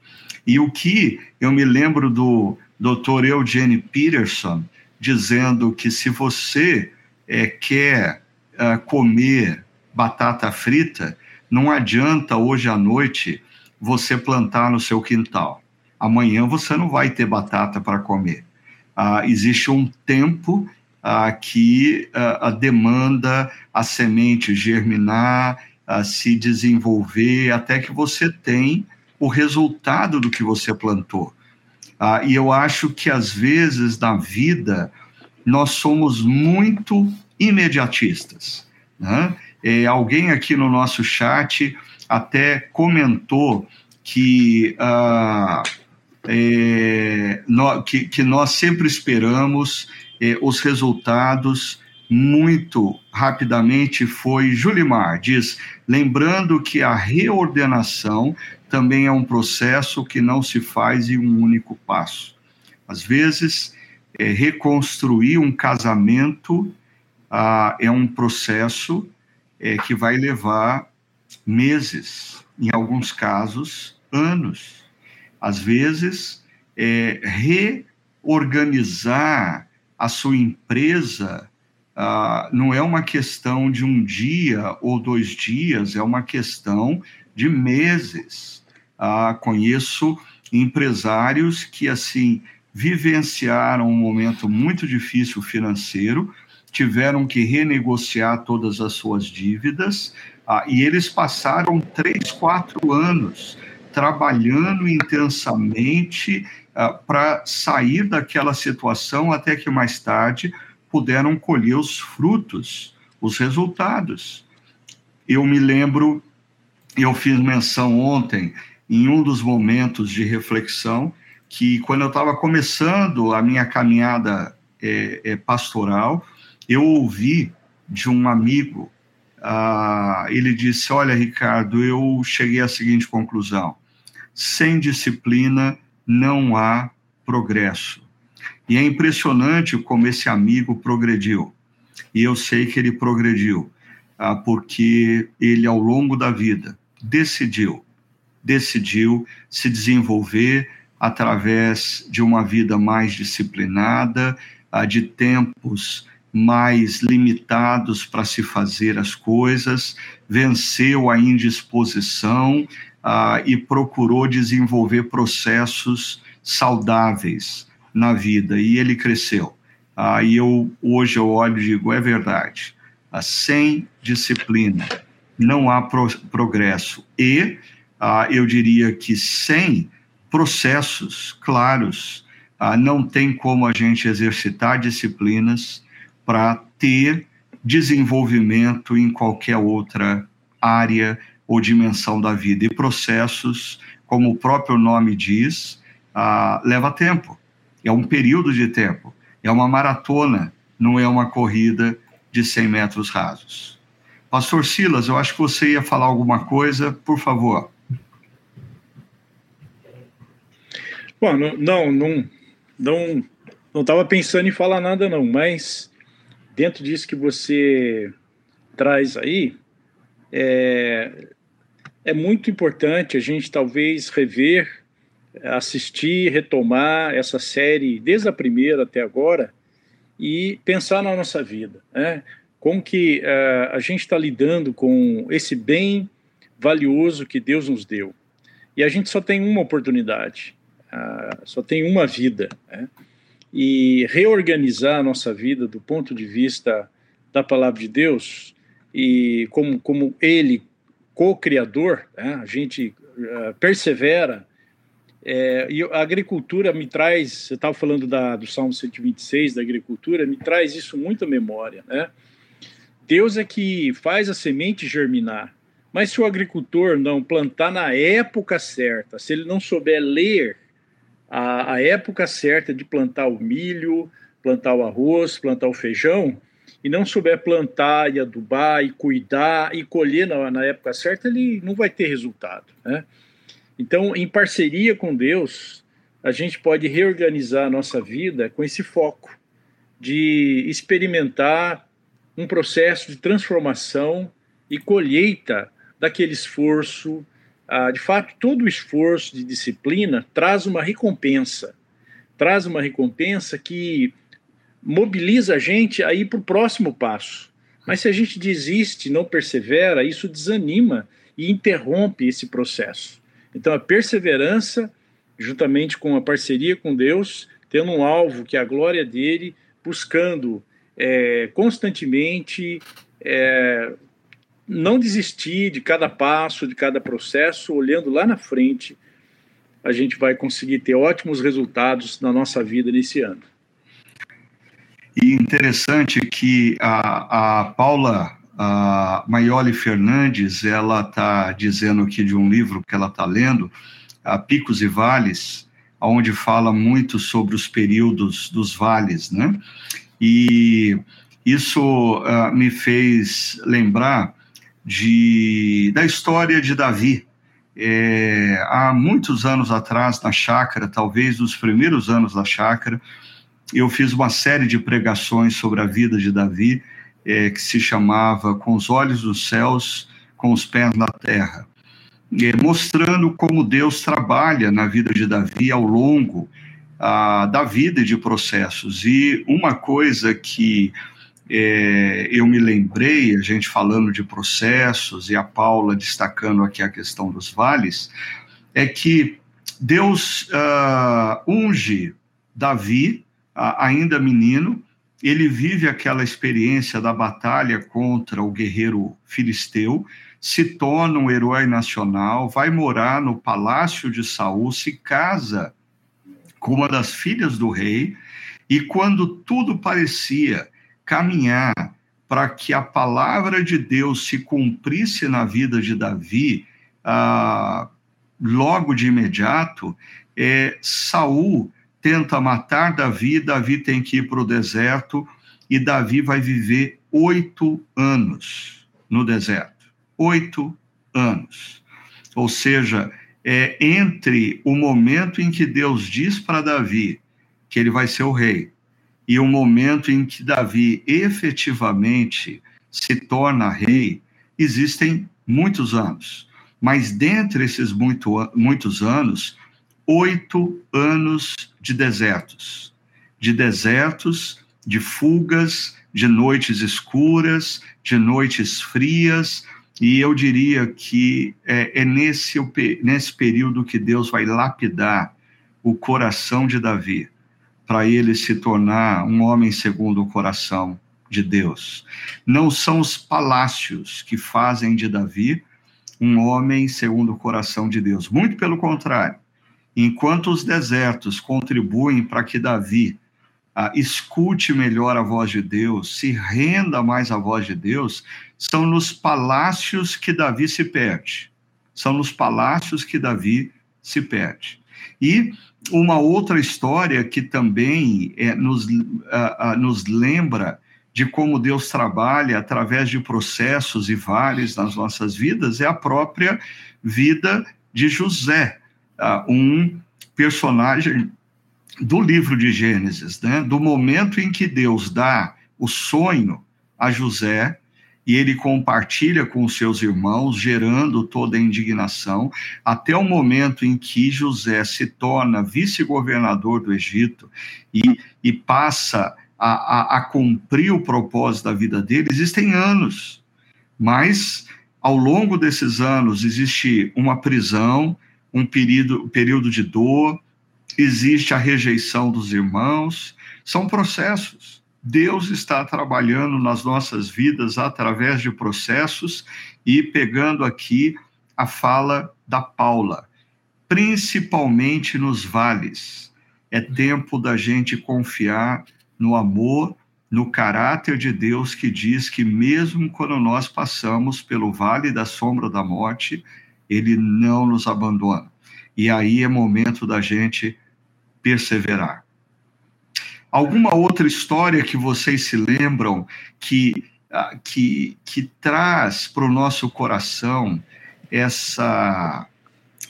E o que eu me lembro do Dr. Eugene Peterson dizendo que se você é, quer é, comer batata frita, não adianta hoje à noite você plantar no seu quintal. Amanhã você não vai ter batata para comer. Ah, existe um tempo ah, que ah, a demanda a semente germinar, se desenvolver, até que você tem o resultado do que você plantou. Ah, e eu acho que às vezes na vida nós somos muito imediatistas. Né? É, alguém aqui no nosso chat até comentou que, ah, é, no, que, que, nós sempre esperamos é, os resultados muito rapidamente. Foi Julimar, diz, lembrando que a reordenação também é um processo que não se faz em um único passo. Às vezes, é, reconstruir um casamento ah, é um processo é, que vai levar meses, em alguns casos, anos. Às vezes, é, reorganizar a sua empresa ah, não é uma questão de um dia ou dois dias, é uma questão de meses. Ah, conheço empresários que, assim, vivenciaram um momento muito difícil financeiro, tiveram que renegociar todas as suas dívidas, ah, e eles passaram três, quatro anos trabalhando intensamente ah, para sair daquela situação, até que mais tarde puderam colher os frutos, os resultados. Eu me lembro, eu fiz menção ontem, em um dos momentos de reflexão, que quando eu estava começando a minha caminhada é, é, pastoral, eu ouvi de um amigo, ah, ele disse: Olha, Ricardo, eu cheguei à seguinte conclusão: sem disciplina não há progresso. E é impressionante como esse amigo progrediu. E eu sei que ele progrediu, ah, porque ele, ao longo da vida, decidiu, decidiu se desenvolver através de uma vida mais disciplinada, ah, de tempos mais limitados para se fazer as coisas, venceu a indisposição ah, e procurou desenvolver processos saudáveis na vida e ele cresceu. Ah, eu hoje eu olho e digo é verdade. Ah, sem disciplina não há pro, progresso e ah, eu diria que sem processos claros ah, não tem como a gente exercitar disciplinas para ter desenvolvimento em qualquer outra área ou dimensão da vida. E processos, como o próprio nome diz, ah, leva tempo é um período de tempo, é uma maratona, não é uma corrida de 100 metros rasos. Pastor Silas, eu acho que você ia falar alguma coisa, por favor. Bom, não, não, não, não, estava pensando em falar nada não, mas dentro disso que você traz aí, é, é muito importante a gente talvez rever assistir, retomar essa série desde a primeira até agora e pensar na nossa vida, né? Como que uh, a gente está lidando com esse bem valioso que Deus nos deu. E a gente só tem uma oportunidade, uh, só tem uma vida, né? E reorganizar a nossa vida do ponto de vista da palavra de Deus e como, como Ele, co-criador, né? a gente uh, persevera é, e a agricultura me traz, você estava falando da, do Salmo 126, da agricultura, me traz isso muito à memória. Né? Deus é que faz a semente germinar, mas se o agricultor não plantar na época certa, se ele não souber ler a, a época certa de plantar o milho, plantar o arroz, plantar o feijão, e não souber plantar e adubar e cuidar e colher na, na época certa, ele não vai ter resultado. Né? Então, em parceria com Deus, a gente pode reorganizar a nossa vida com esse foco de experimentar um processo de transformação e colheita daquele esforço. Ah, de fato, todo o esforço de disciplina traz uma recompensa, traz uma recompensa que mobiliza a gente a ir para o próximo passo. Mas se a gente desiste, não persevera, isso desanima e interrompe esse processo. Então, a perseverança, juntamente com a parceria com Deus, tendo um alvo que é a glória dele, buscando é, constantemente, é, não desistir de cada passo, de cada processo, olhando lá na frente, a gente vai conseguir ter ótimos resultados na nossa vida nesse ano. E interessante que a, a Paula a Maioli Fernandes, ela está dizendo aqui de um livro que ela está lendo, a Picos e Vales, onde fala muito sobre os períodos dos vales, né? E isso uh, me fez lembrar de, da história de Davi. É, há muitos anos atrás, na chácara, talvez nos primeiros anos da chácara, eu fiz uma série de pregações sobre a vida de Davi, é, que se chamava Com os Olhos dos Céus, com os Pés na Terra, é, mostrando como Deus trabalha na vida de Davi ao longo ah, da vida e de processos. E uma coisa que é, eu me lembrei, a gente falando de processos e a Paula destacando aqui a questão dos vales, é que Deus ah, unge Davi, ainda menino, ele vive aquela experiência da batalha contra o guerreiro filisteu, se torna um herói nacional, vai morar no palácio de Saul, se casa com uma das filhas do rei, e quando tudo parecia caminhar para que a palavra de Deus se cumprisse na vida de Davi, ah, logo de imediato, é, Saul tenta matar Davi, Davi tem que ir para o deserto e Davi vai viver oito anos no deserto. Oito anos. Ou seja, é entre o momento em que Deus diz para Davi que ele vai ser o rei e o momento em que Davi efetivamente se torna rei, existem muitos anos. Mas dentre esses muito, muitos anos, oito anos de desertos, de desertos, de fugas, de noites escuras, de noites frias, e eu diria que é, é nesse, nesse período que Deus vai lapidar o coração de Davi, para ele se tornar um homem segundo o coração de Deus. Não são os palácios que fazem de Davi um homem segundo o coração de Deus, muito pelo contrário. Enquanto os desertos contribuem para que Davi ah, escute melhor a voz de Deus, se renda mais à voz de Deus, são nos palácios que Davi se perde. São nos palácios que Davi se perde. E uma outra história que também é, nos, ah, ah, nos lembra de como Deus trabalha através de processos e vales nas nossas vidas é a própria vida de José um personagem do livro de Gênesis, né? do momento em que Deus dá o sonho a José e ele compartilha com seus irmãos, gerando toda a indignação, até o momento em que José se torna vice-governador do Egito e, e passa a, a, a cumprir o propósito da vida dele, existem anos, mas ao longo desses anos existe uma prisão, um período, período de dor, existe a rejeição dos irmãos, são processos. Deus está trabalhando nas nossas vidas através de processos e pegando aqui a fala da Paula, principalmente nos vales. É tempo da gente confiar no amor, no caráter de Deus que diz que mesmo quando nós passamos pelo vale da sombra da morte, ele não nos abandona. E aí é momento da gente perseverar. Alguma outra história que vocês se lembram que, ah, que, que traz para o nosso coração essa,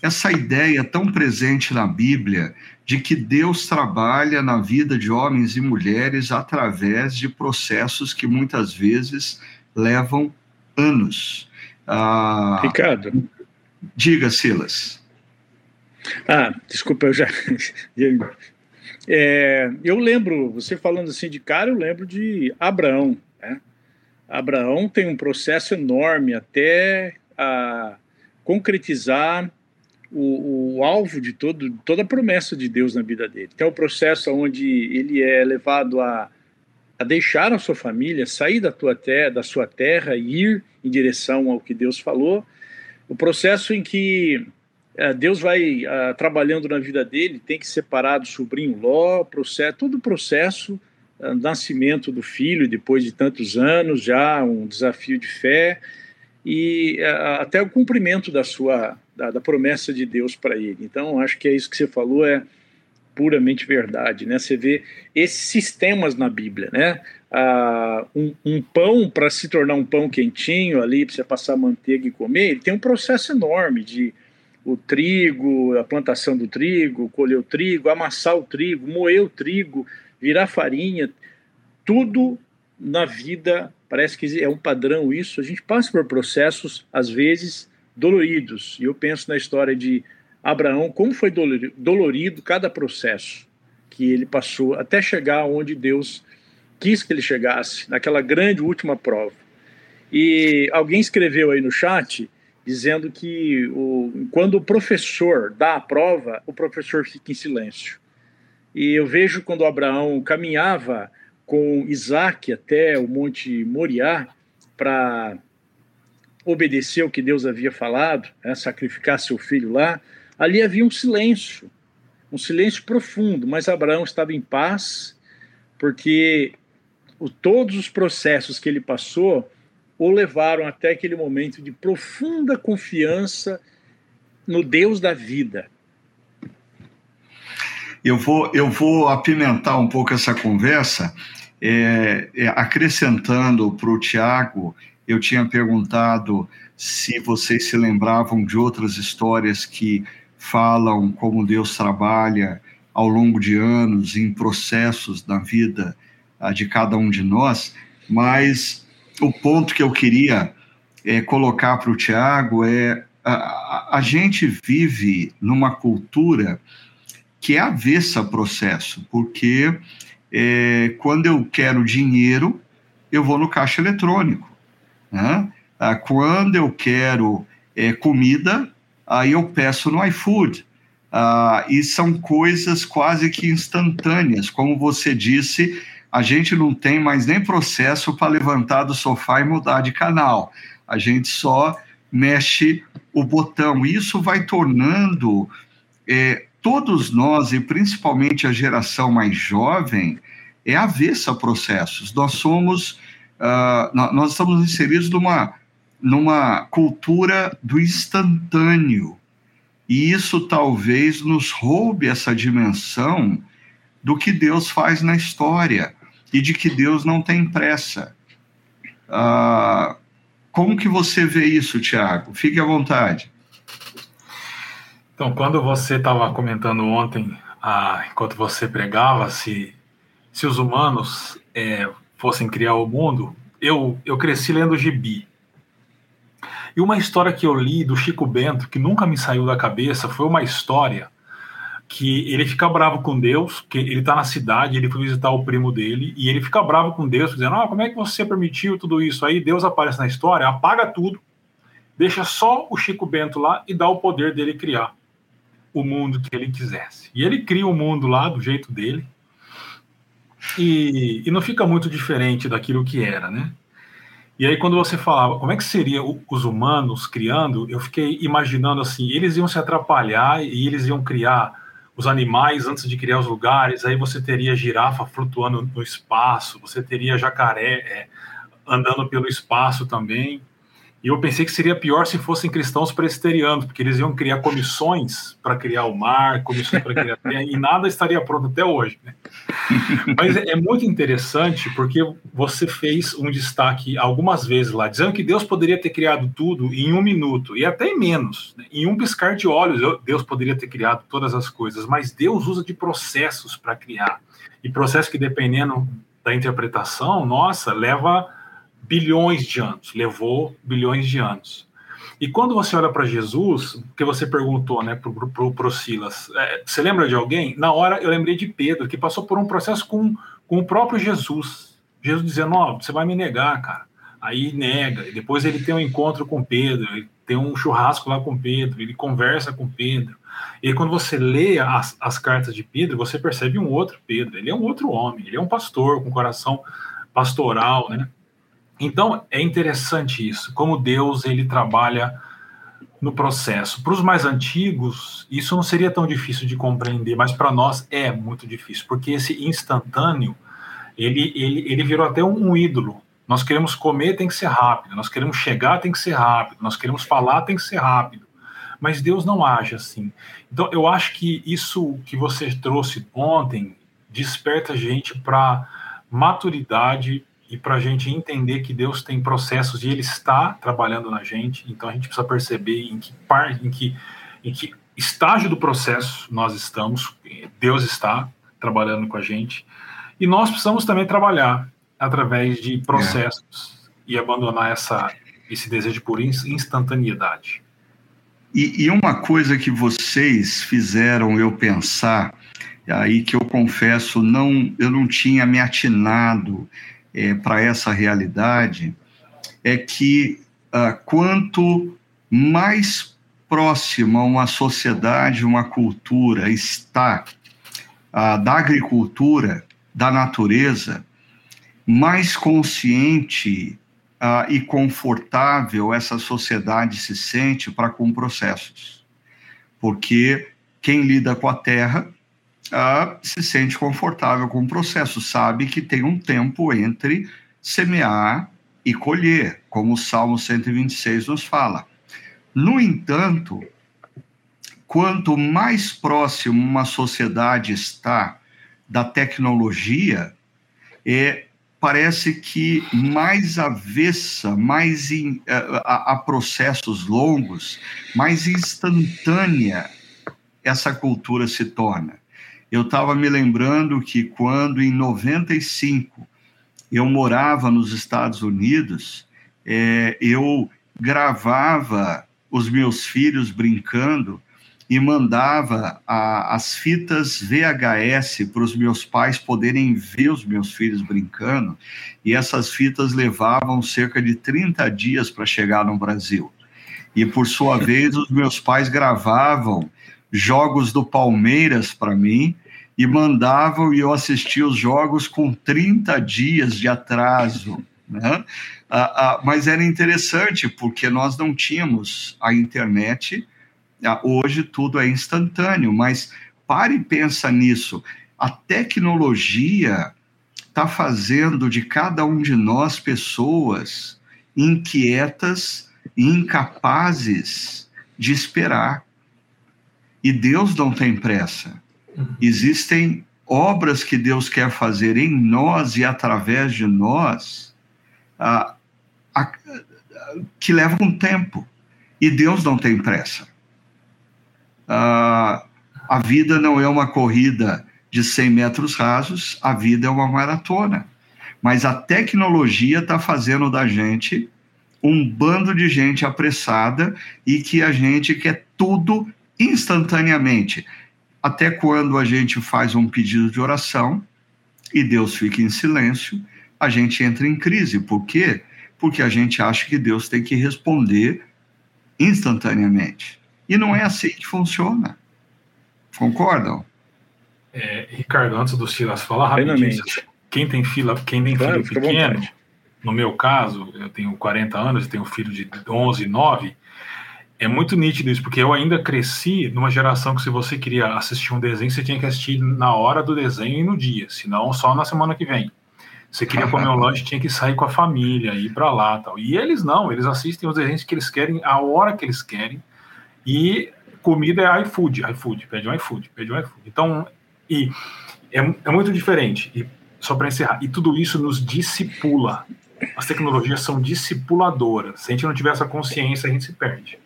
essa ideia tão presente na Bíblia de que Deus trabalha na vida de homens e mulheres através de processos que muitas vezes levam anos. Ah, Ricardo. Diga, Silas. Ah, desculpa, eu já. é, eu lembro, você falando assim de cara, eu lembro de Abraão. Né? Abraão tem um processo enorme até a concretizar o, o, alvo de todo, toda a promessa de Deus na vida dele. Tem o processo onde ele é levado a, a deixar a sua família, sair da, tua da sua terra e ir em direção ao que Deus falou. O processo em que Deus vai uh, trabalhando na vida dele, tem que separar do sobrinho Ló, processo, todo o processo, uh, nascimento do filho depois de tantos anos, já um desafio de fé, e até o cumprimento da sua da, da promessa de Deus para ele. Então, acho que é isso que você falou, é puramente verdade, né? Você vê esses sistemas na Bíblia, né? Um, um, pão para se tornar um pão quentinho ali, para você passar manteiga e comer, ele tem um processo enorme de o trigo, a plantação do trigo, colher o trigo, amassar o trigo, moer o trigo, virar farinha, tudo na vida parece que é um padrão isso. A gente passa por processos às vezes doloridos. E eu penso na história de Abraão, como foi dolorido cada processo que ele passou até chegar onde Deus quis que ele chegasse, naquela grande última prova. E alguém escreveu aí no chat dizendo que o, quando o professor dá a prova, o professor fica em silêncio. E eu vejo quando Abraão caminhava com Isaac até o Monte Moriá para obedecer o que Deus havia falado, né, sacrificar seu filho lá, ali havia um silêncio, um silêncio profundo, mas Abraão estava em paz, porque o, todos os processos que ele passou o levaram até aquele momento de profunda confiança no Deus da vida. Eu vou, eu vou apimentar um pouco essa conversa, é, é, acrescentando para o Tiago eu tinha perguntado se vocês se lembravam de outras histórias que falam como Deus trabalha ao longo de anos em processos na vida uh, de cada um de nós, mas o ponto que eu queria é, colocar para o Tiago é a, a, gente vive numa cultura que é avessa processo, porque é, quando eu quero dinheiro, eu vou no caixa eletrônico. Né? Ah, quando eu quero é, comida, aí eu peço no iFood. Ah, e são coisas quase que instantâneas. Como você disse, a gente não tem mais nem processo para levantar do sofá e mudar de canal. A gente só mexe o botão. Isso vai tornando é, todos nós, e principalmente a geração mais jovem, é avessa a processos. Nós somos uh, nós estamos inseridos numa, numa cultura do instantâneo. E isso talvez nos roube essa dimensão do que Deus faz na história e de que Deus não tem pressa. Uh, como que você vê isso, Tiago? Fique à vontade. Então, quando você estava comentando ontem, ah, enquanto você pregava, se, se os humanos é, fossem criar o mundo, eu, eu cresci lendo gibi. E uma história que eu li do Chico Bento, que nunca me saiu da cabeça, foi uma história que ele fica bravo com Deus, que ele está na cidade, ele foi visitar o primo dele, e ele fica bravo com Deus, dizendo: ah, como é que você permitiu tudo isso? Aí Deus aparece na história, apaga tudo, deixa só o Chico Bento lá e dá o poder dele criar o mundo que ele quisesse. E ele cria o mundo lá do jeito dele, e, e não fica muito diferente daquilo que era, né? E aí, quando você falava como é que seria os humanos criando, eu fiquei imaginando assim: eles iam se atrapalhar e eles iam criar os animais antes de criar os lugares. Aí você teria girafa flutuando no espaço, você teria jacaré é, andando pelo espaço também. E eu pensei que seria pior se fossem cristãos presbiterianos, porque eles iam criar comissões para criar o mar, comissões para criar a terra, e nada estaria pronto até hoje. Né? Mas é muito interessante porque você fez um destaque algumas vezes lá, dizendo que Deus poderia ter criado tudo em um minuto, e até em menos. Né? Em um piscar de olhos, Deus poderia ter criado todas as coisas, mas Deus usa de processos para criar. E processos que, dependendo da interpretação, nossa, leva bilhões de anos, levou bilhões de anos. E quando você olha para Jesus, que você perguntou né, para o Silas, é, você lembra de alguém? Na hora eu lembrei de Pedro, que passou por um processo com, com o próprio Jesus. Jesus dizendo: Ó, oh, você vai me negar, cara. Aí nega, e depois ele tem um encontro com Pedro, tem um churrasco lá com Pedro, ele conversa com Pedro. E quando você lê as, as cartas de Pedro, você percebe um outro Pedro. Ele é um outro homem, ele é um pastor com coração pastoral, né? Então é interessante isso, como Deus ele trabalha no processo. Para os mais antigos, isso não seria tão difícil de compreender, mas para nós é muito difícil, porque esse instantâneo ele, ele, ele virou até um, um ídolo. Nós queremos comer, tem que ser rápido. Nós queremos chegar, tem que ser rápido. Nós queremos falar, tem que ser rápido. Mas Deus não age assim. Então, eu acho que isso que você trouxe ontem desperta a gente para maturidade e para a gente entender que Deus tem processos e Ele está trabalhando na gente. Então, a gente precisa perceber em que parte, em que, em que estágio do processo nós estamos. Deus está trabalhando com a gente e nós precisamos também trabalhar através de processos é. e abandonar essa, esse desejo por instantaneidade. E, e, uma coisa que vocês fizeram eu pensar, aí que eu confesso, não, eu não tinha me atinado é, para essa realidade, é que uh, quanto mais próxima uma sociedade, uma cultura está uh, da agricultura, da natureza, mais consciente uh, e confortável essa sociedade se sente para com processos. Porque quem lida com a terra uh, se sente confortável com o processo, sabe que tem um tempo entre semear e colher, como o Salmo 126 nos fala. No entanto, quanto mais próximo uma sociedade está da tecnologia é, parece que mais avessa, mais in, a, a, processos longos, mais instantânea essa cultura se torna. Eu estava me lembrando que quando em 95 eu morava nos Estados Unidos, é, eu gravava os meus filhos brincando e mandava a, as fitas VHS para os meus pais poderem ver os meus filhos brincando, e essas fitas levavam cerca de 30 dias para chegar no Brasil. E por sua vez, os meus pais gravavam jogos do Palmeiras para mim e mandavam e eu assistia os jogos com 30 dias de atraso. Né? Ah, ah, mas era interessante porque nós não tínhamos a internet ah, hoje tudo é instantâneo, mas pare e pensa nisso. A tecnologia está fazendo de cada um de nós pessoas inquietas e incapazes de esperar. E Deus não tem pressa. Uhum. Existem obras que Deus quer fazer em nós e através de nós ah, ah, que levam tempo. E Deus não tem pressa. A vida não é uma corrida de 100 metros rasos, a vida é uma maratona. Mas a tecnologia está fazendo da gente um bando de gente apressada e que a gente quer tudo instantaneamente. Até quando a gente faz um pedido de oração e Deus fica em silêncio, a gente entra em crise. Por quê? Porque a gente acha que Deus tem que responder instantaneamente. E não é assim que funciona. Concordam? É, Ricardo, antes do Silas falar rapidinho, quem tem fila, quem tem claro, filho pequeno, no meu caso, eu tenho 40 anos, tenho um filho de 11, 9, é muito nítido isso, porque eu ainda cresci numa geração que se você queria assistir um desenho, você tinha que assistir na hora do desenho e no dia, senão só na semana que vem. Você queria comer um lanche, tinha que sair com a família, ir para lá, tal. E eles não, eles assistem os desenhos que eles querem, a hora que eles querem, e comida é iFood, iFood, pede um iFood, pede um iFood. Então, e é, é muito diferente. E só para encerrar, e tudo isso nos discipula. As tecnologias são discipuladoras. Se a gente não tiver essa consciência, a gente se perde.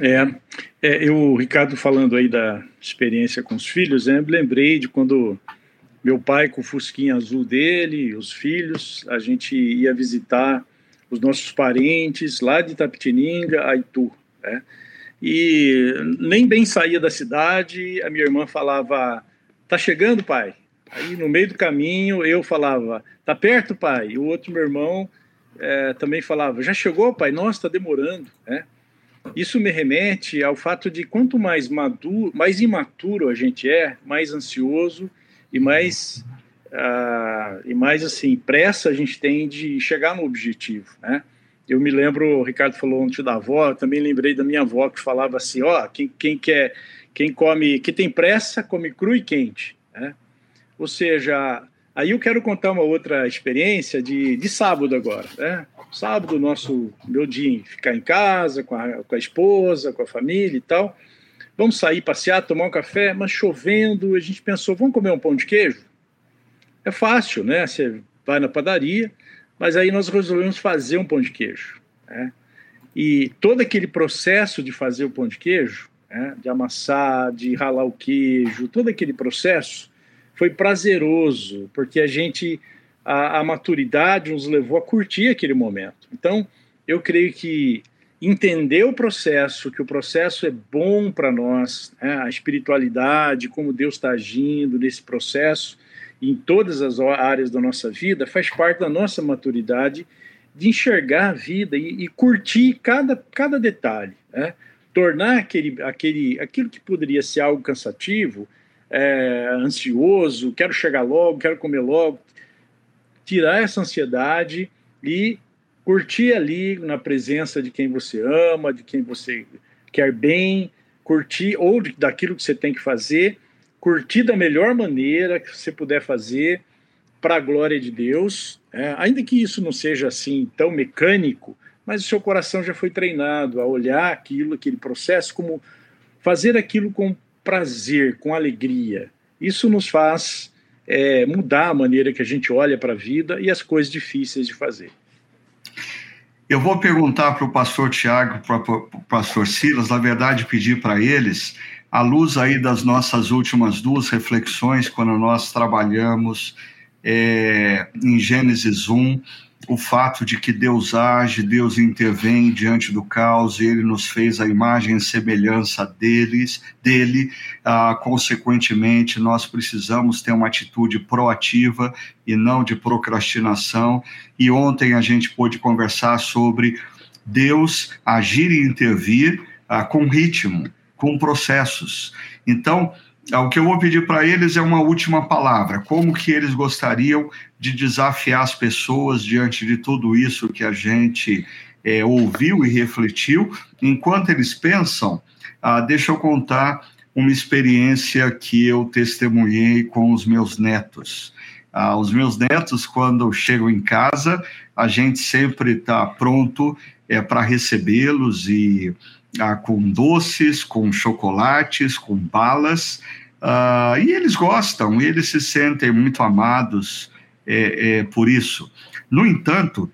É, é eu, o Ricardo falando aí da experiência com os filhos, né, lembrei de quando meu pai com o fusquinha azul dele, os filhos, a gente ia visitar os nossos parentes lá de Tapetininga, Aitu. Né? E nem bem saía da cidade, a minha irmã falava: Tá chegando, pai? Aí no meio do caminho eu falava: Tá perto, pai? E o outro meu irmão é, também falava: já chegou, pai? Nossa, está demorando. Né? Isso me remete ao fato de quanto mais maduro, mais imaturo a gente é, mais ansioso e mais uh, e mais assim pressa a gente tem de chegar no objetivo, né? Eu me lembro, o Ricardo falou ontem da avó, também lembrei da minha avó que falava assim, ó, oh, quem, quem quer, quem come, que tem pressa, come cru e quente, né? Ou seja, aí eu quero contar uma outra experiência de, de sábado agora, né? Sábado, nosso, meu dia, ficar em casa com a, com a esposa, com a família e tal. Vamos sair, passear, tomar um café, mas chovendo, a gente pensou, vamos comer um pão de queijo? É fácil, né? Você vai na padaria, mas aí nós resolvemos fazer um pão de queijo. Né? E todo aquele processo de fazer o pão de queijo, né? de amassar, de ralar o queijo, todo aquele processo foi prazeroso, porque a gente, a, a maturidade nos levou a curtir aquele momento. Então, eu creio que entender o processo, que o processo é bom para nós, né? a espiritualidade, como Deus está agindo nesse processo, em todas as áreas da nossa vida, faz parte da nossa maturidade de enxergar a vida e, e curtir cada, cada detalhe. Né? Tornar aquele, aquele, aquilo que poderia ser algo cansativo, é, ansioso, quero chegar logo, quero comer logo, tirar essa ansiedade e curtir ali na presença de quem você ama, de quem você quer bem, curtir ou daquilo que você tem que fazer curtir da melhor maneira que você puder fazer para a glória de Deus, é, ainda que isso não seja assim tão mecânico, mas o seu coração já foi treinado a olhar aquilo, aquele processo, como fazer aquilo com prazer, com alegria. Isso nos faz é, mudar a maneira que a gente olha para a vida e as coisas difíceis de fazer. Eu vou perguntar para o pastor Tiago, para o pastor Silas, na verdade, pedir para eles à luz aí das nossas últimas duas reflexões, quando nós trabalhamos é, em Gênesis 1, o fato de que Deus age, Deus intervém diante do caos, e Ele nos fez a imagem e semelhança deles, dele. Ah, consequentemente, nós precisamos ter uma atitude proativa e não de procrastinação. E ontem a gente pôde conversar sobre Deus agir e intervir ah, com ritmo com processos. Então, o que eu vou pedir para eles é uma última palavra. Como que eles gostariam de desafiar as pessoas diante de tudo isso que a gente é, ouviu e refletiu? Enquanto eles pensam, ah, deixa eu contar uma experiência que eu testemunhei com os meus netos. Ah, os meus netos, quando chegam em casa, a gente sempre está pronto é, para recebê-los e ah, com doces, com chocolates, com balas, ah, e eles gostam, eles se sentem muito amados é, é, por isso. No entanto,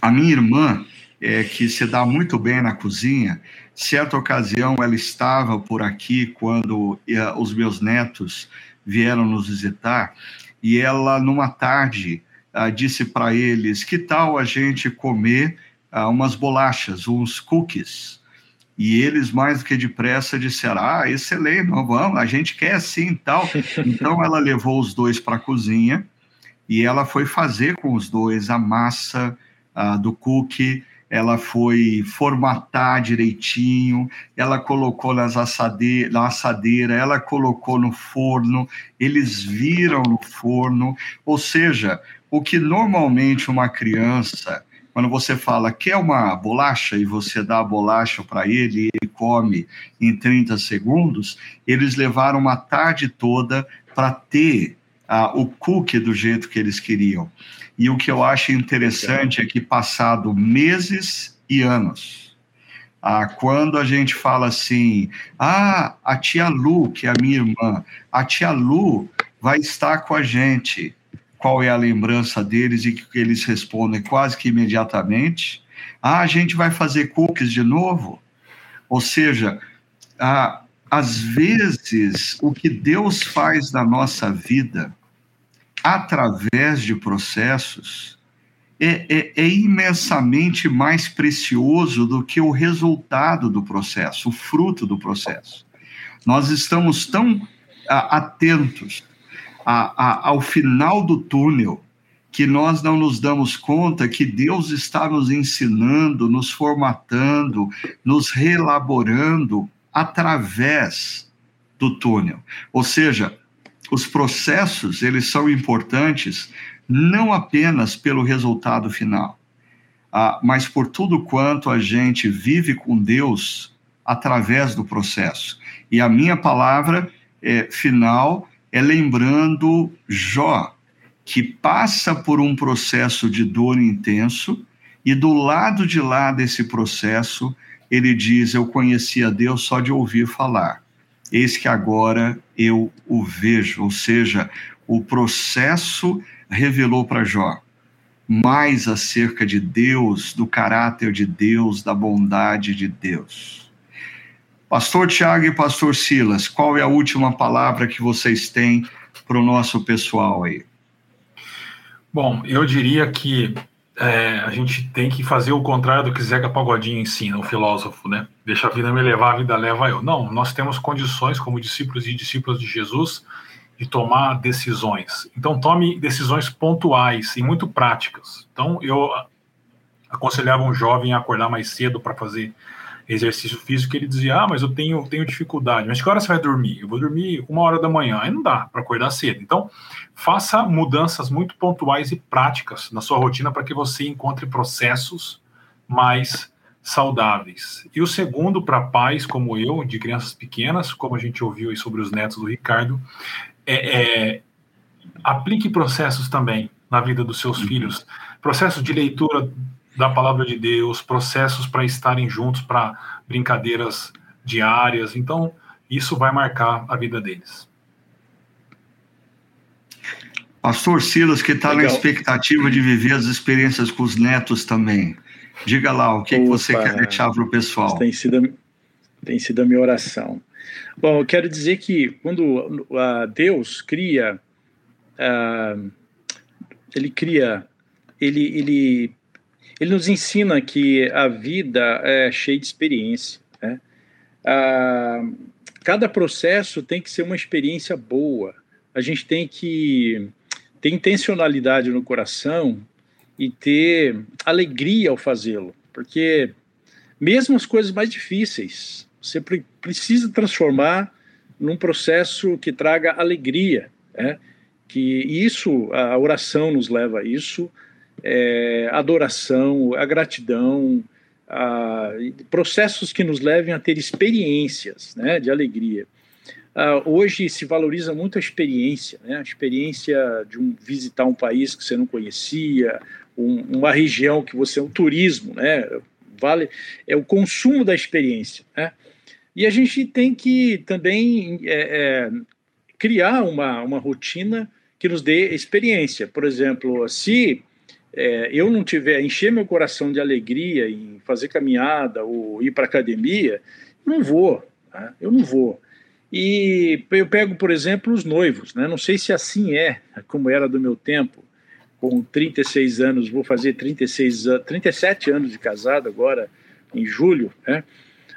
a minha irmã, é, que se dá muito bem na cozinha, certa ocasião ela estava por aqui quando os meus netos vieram nos visitar, e ela, numa tarde, ah, disse para eles: que tal a gente comer ah, umas bolachas, uns cookies? E eles, mais do que depressa, disseram: Ah, excelente, vamos, a gente quer sim tal. Então ela levou os dois para a cozinha e ela foi fazer com os dois a massa uh, do cookie, ela foi formatar direitinho, ela colocou nas assade na assadeira, ela colocou no forno, eles viram no forno, ou seja, o que normalmente uma criança quando você fala quer uma bolacha e você dá a bolacha para ele e ele come em 30 segundos, eles levaram uma tarde toda para ter uh, o cookie do jeito que eles queriam. E o que eu acho interessante é que, passado meses e anos, ah, quando a gente fala assim, ah, a tia Lu, que é a minha irmã, a tia Lu vai estar com a gente qual é a lembrança deles e que eles respondem quase que imediatamente. Ah, a gente vai fazer cookies de novo? Ou seja, ah, às vezes o que Deus faz na nossa vida através de processos é, é, é, imensamente mais precioso do que o resultado do processo, o fruto do processo. Nós estamos tão atentos a, a, ao final do túnel que nós não nos damos conta que Deus está nos ensinando, nos formatando, nos reelaborando através do túnel. Ou seja, os processos, eles são importantes não apenas pelo resultado final, ah, mas por tudo quanto a gente vive com Deus através do processo. E a minha palavra é, final é lembrando Jó, que passa por um processo de dor intenso, e do lado de lá desse processo, ele diz: Eu conhecia Deus só de ouvir falar. Eis que agora eu o vejo. Ou seja, o processo revelou para Jó mais acerca de Deus, do caráter de Deus, da bondade de Deus. Pastor Tiago e Pastor Silas, qual é a última palavra que vocês têm para o nosso pessoal aí? Bom, eu diria que é, a gente tem que fazer o contrário do que Zeca Pagodinho ensina, o filósofo, né? Deixa a vida me levar, a vida leva eu. Não, nós temos condições, como discípulos e discípulos de Jesus, de tomar decisões. Então, tome decisões pontuais e muito práticas. Então, eu aconselhava um jovem a acordar mais cedo para fazer exercício físico, ele dizia: Ah, mas eu tenho, tenho dificuldade. Mas que hora você vai dormir? Eu vou dormir uma hora da manhã. Aí não dá para acordar cedo. Então, faça mudanças muito pontuais e práticas na sua rotina para que você encontre processos mais saudáveis. E o segundo, para pais como eu, de crianças pequenas, como a gente ouviu aí sobre os netos do Ricardo, é, é aplique processos também na vida dos seus uhum. filhos. Processos de leitura da palavra de Deus, processos para estarem juntos para brincadeiras diárias. Então, isso vai marcar a vida deles. Pastor Silas, que está na expectativa de viver as experiências com os netos também. Diga lá, o que, Opa, que você quer deixar para o pessoal? Tem sido, tem sido a minha oração. Bom, eu quero dizer que quando uh, Deus cria, uh, ele cria, ele, ele ele nos ensina que a vida é cheia de experiência. Né? Ah, cada processo tem que ser uma experiência boa. A gente tem que ter intencionalidade no coração e ter alegria ao fazê-lo, porque mesmo as coisas mais difíceis, você precisa transformar num processo que traga alegria, né? que isso, a oração nos leva a isso, é, adoração, a gratidão, a, processos que nos levem a ter experiências né, de alegria. Uh, hoje se valoriza muito a experiência, né? a experiência de um, visitar um país que você não conhecia, um, uma região que você, um turismo, né? vale, é o consumo da experiência. Né? E a gente tem que também é, é, criar uma, uma rotina que nos dê experiência. Por exemplo, se é, eu não tiver, encher meu coração de alegria em fazer caminhada ou ir para academia, não vou, né? eu não vou. E eu pego, por exemplo, os noivos, né? não sei se assim é, como era do meu tempo, com 36 anos, vou fazer 36, 37 anos de casado agora, em julho, né?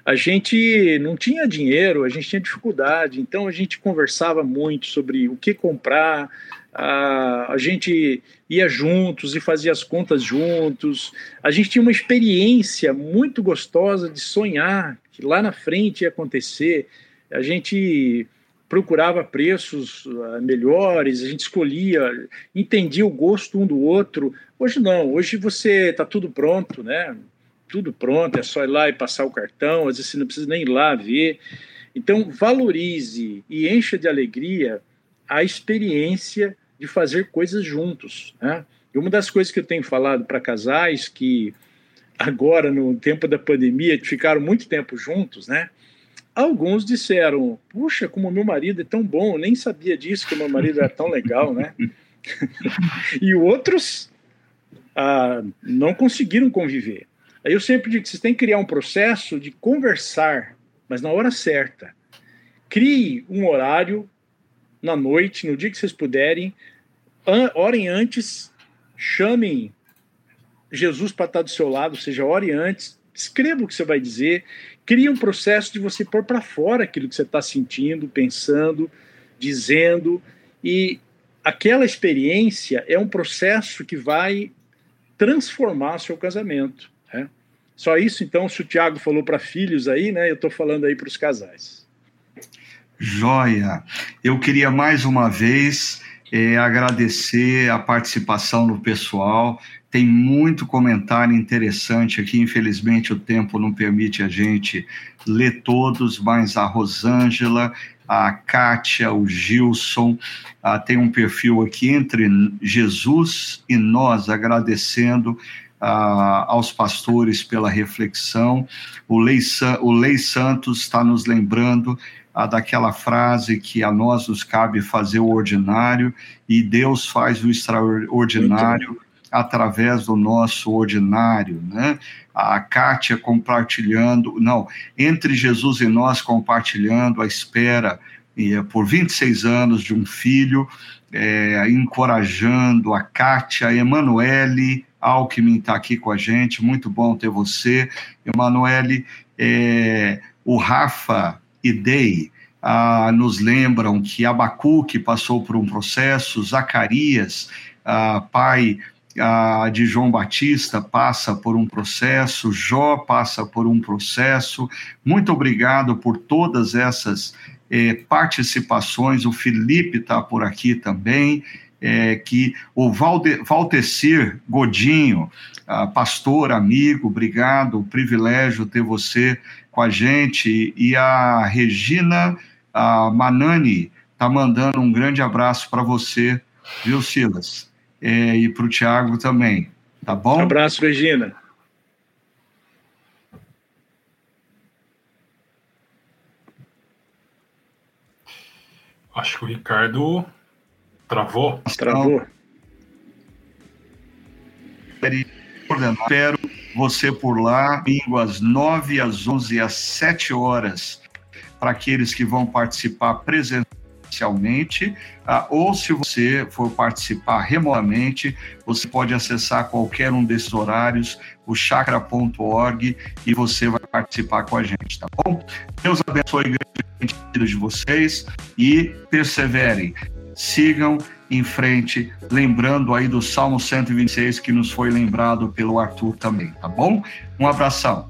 a gente não tinha dinheiro, a gente tinha dificuldade, então a gente conversava muito sobre o que comprar, a, gente ia juntos e fazia as contas juntos. A gente tinha uma experiência muito gostosa de sonhar que lá na frente ia acontecer. A gente procurava preços ah, melhores, a gente escolhia, entendia o gosto um do outro. Hoje não, hoje você está tudo pronto, né? Tudo pronto, é só ir lá e passar o cartão, às vezes você não precisa nem ir lá ver. Então, valorize e encha de alegria a experiência de fazer coisas juntos. Né? E uma das coisas que eu tenho falado para casais que agora, no tempo da pandemia, ficaram muito tempo juntos, né? Alguns disseram: Puxa, como meu marido é tão bom, eu nem sabia disso, que meu marido era tão legal, né? e outros ah, não conseguiram conviver. Aí eu sempre digo que vocês têm que criar um processo de conversar, mas na hora certa. Crie um horário na noite, no dia que vocês puderem, orem antes, chamem Jesus para estar do seu lado, ou seja, ore antes, escreva o que você vai dizer, crie um processo de você pôr para fora aquilo que você está sentindo, pensando, dizendo, e aquela experiência é um processo que vai transformar seu casamento. Né? Só isso, então, se o Tiago falou para filhos aí, né? Eu estou falando aí para os casais. Joia! Eu queria mais uma vez é, agradecer a participação do pessoal. Tem muito comentário interessante aqui. Infelizmente, o tempo não permite a gente ler todos, mas a Rosângela, a Kátia, o Gilson, ah, tem um perfil aqui entre Jesus e nós, agradecendo ah, aos pastores pela reflexão. O Lei, o Lei Santos está nos lembrando ah, daquela frase que a nós nos cabe fazer o ordinário e Deus faz o extraordinário através do nosso ordinário, né? A Kátia compartilhando, não, entre Jesus e nós compartilhando a espera e, por 26 anos de um filho, é, encorajando a Kátia, a Emanuele Alckmin está aqui com a gente, muito bom ter você. Emanuele, é, o Rafa e Dei ah, nos lembram que Abacuque passou por um processo, Zacarias, ah, pai ah, de João Batista, passa por um processo, Jó passa por um processo. Muito obrigado por todas essas eh, participações. O Felipe está por aqui também. É, que o Valde, Valtecir Godinho, pastor, amigo, obrigado, privilégio ter você com a gente. E a Regina a Manani está mandando um grande abraço para você, viu, Silas? É, e para o Tiago também, tá bom? Um abraço, Regina. Acho que o Ricardo travou. Travou. Espero você por lá, domingo às 9, às 11 e às 7 horas, para aqueles que vão participar presencialmente, ah, ou se você for participar remotamente, você pode acessar qualquer um desses horários, o chakra.org, e você vai participar com a gente, tá bom? Deus abençoe grande vida de vocês e perseverem, sigam em frente, lembrando aí do Salmo 126 que nos foi lembrado pelo Arthur também, tá bom? Um abração.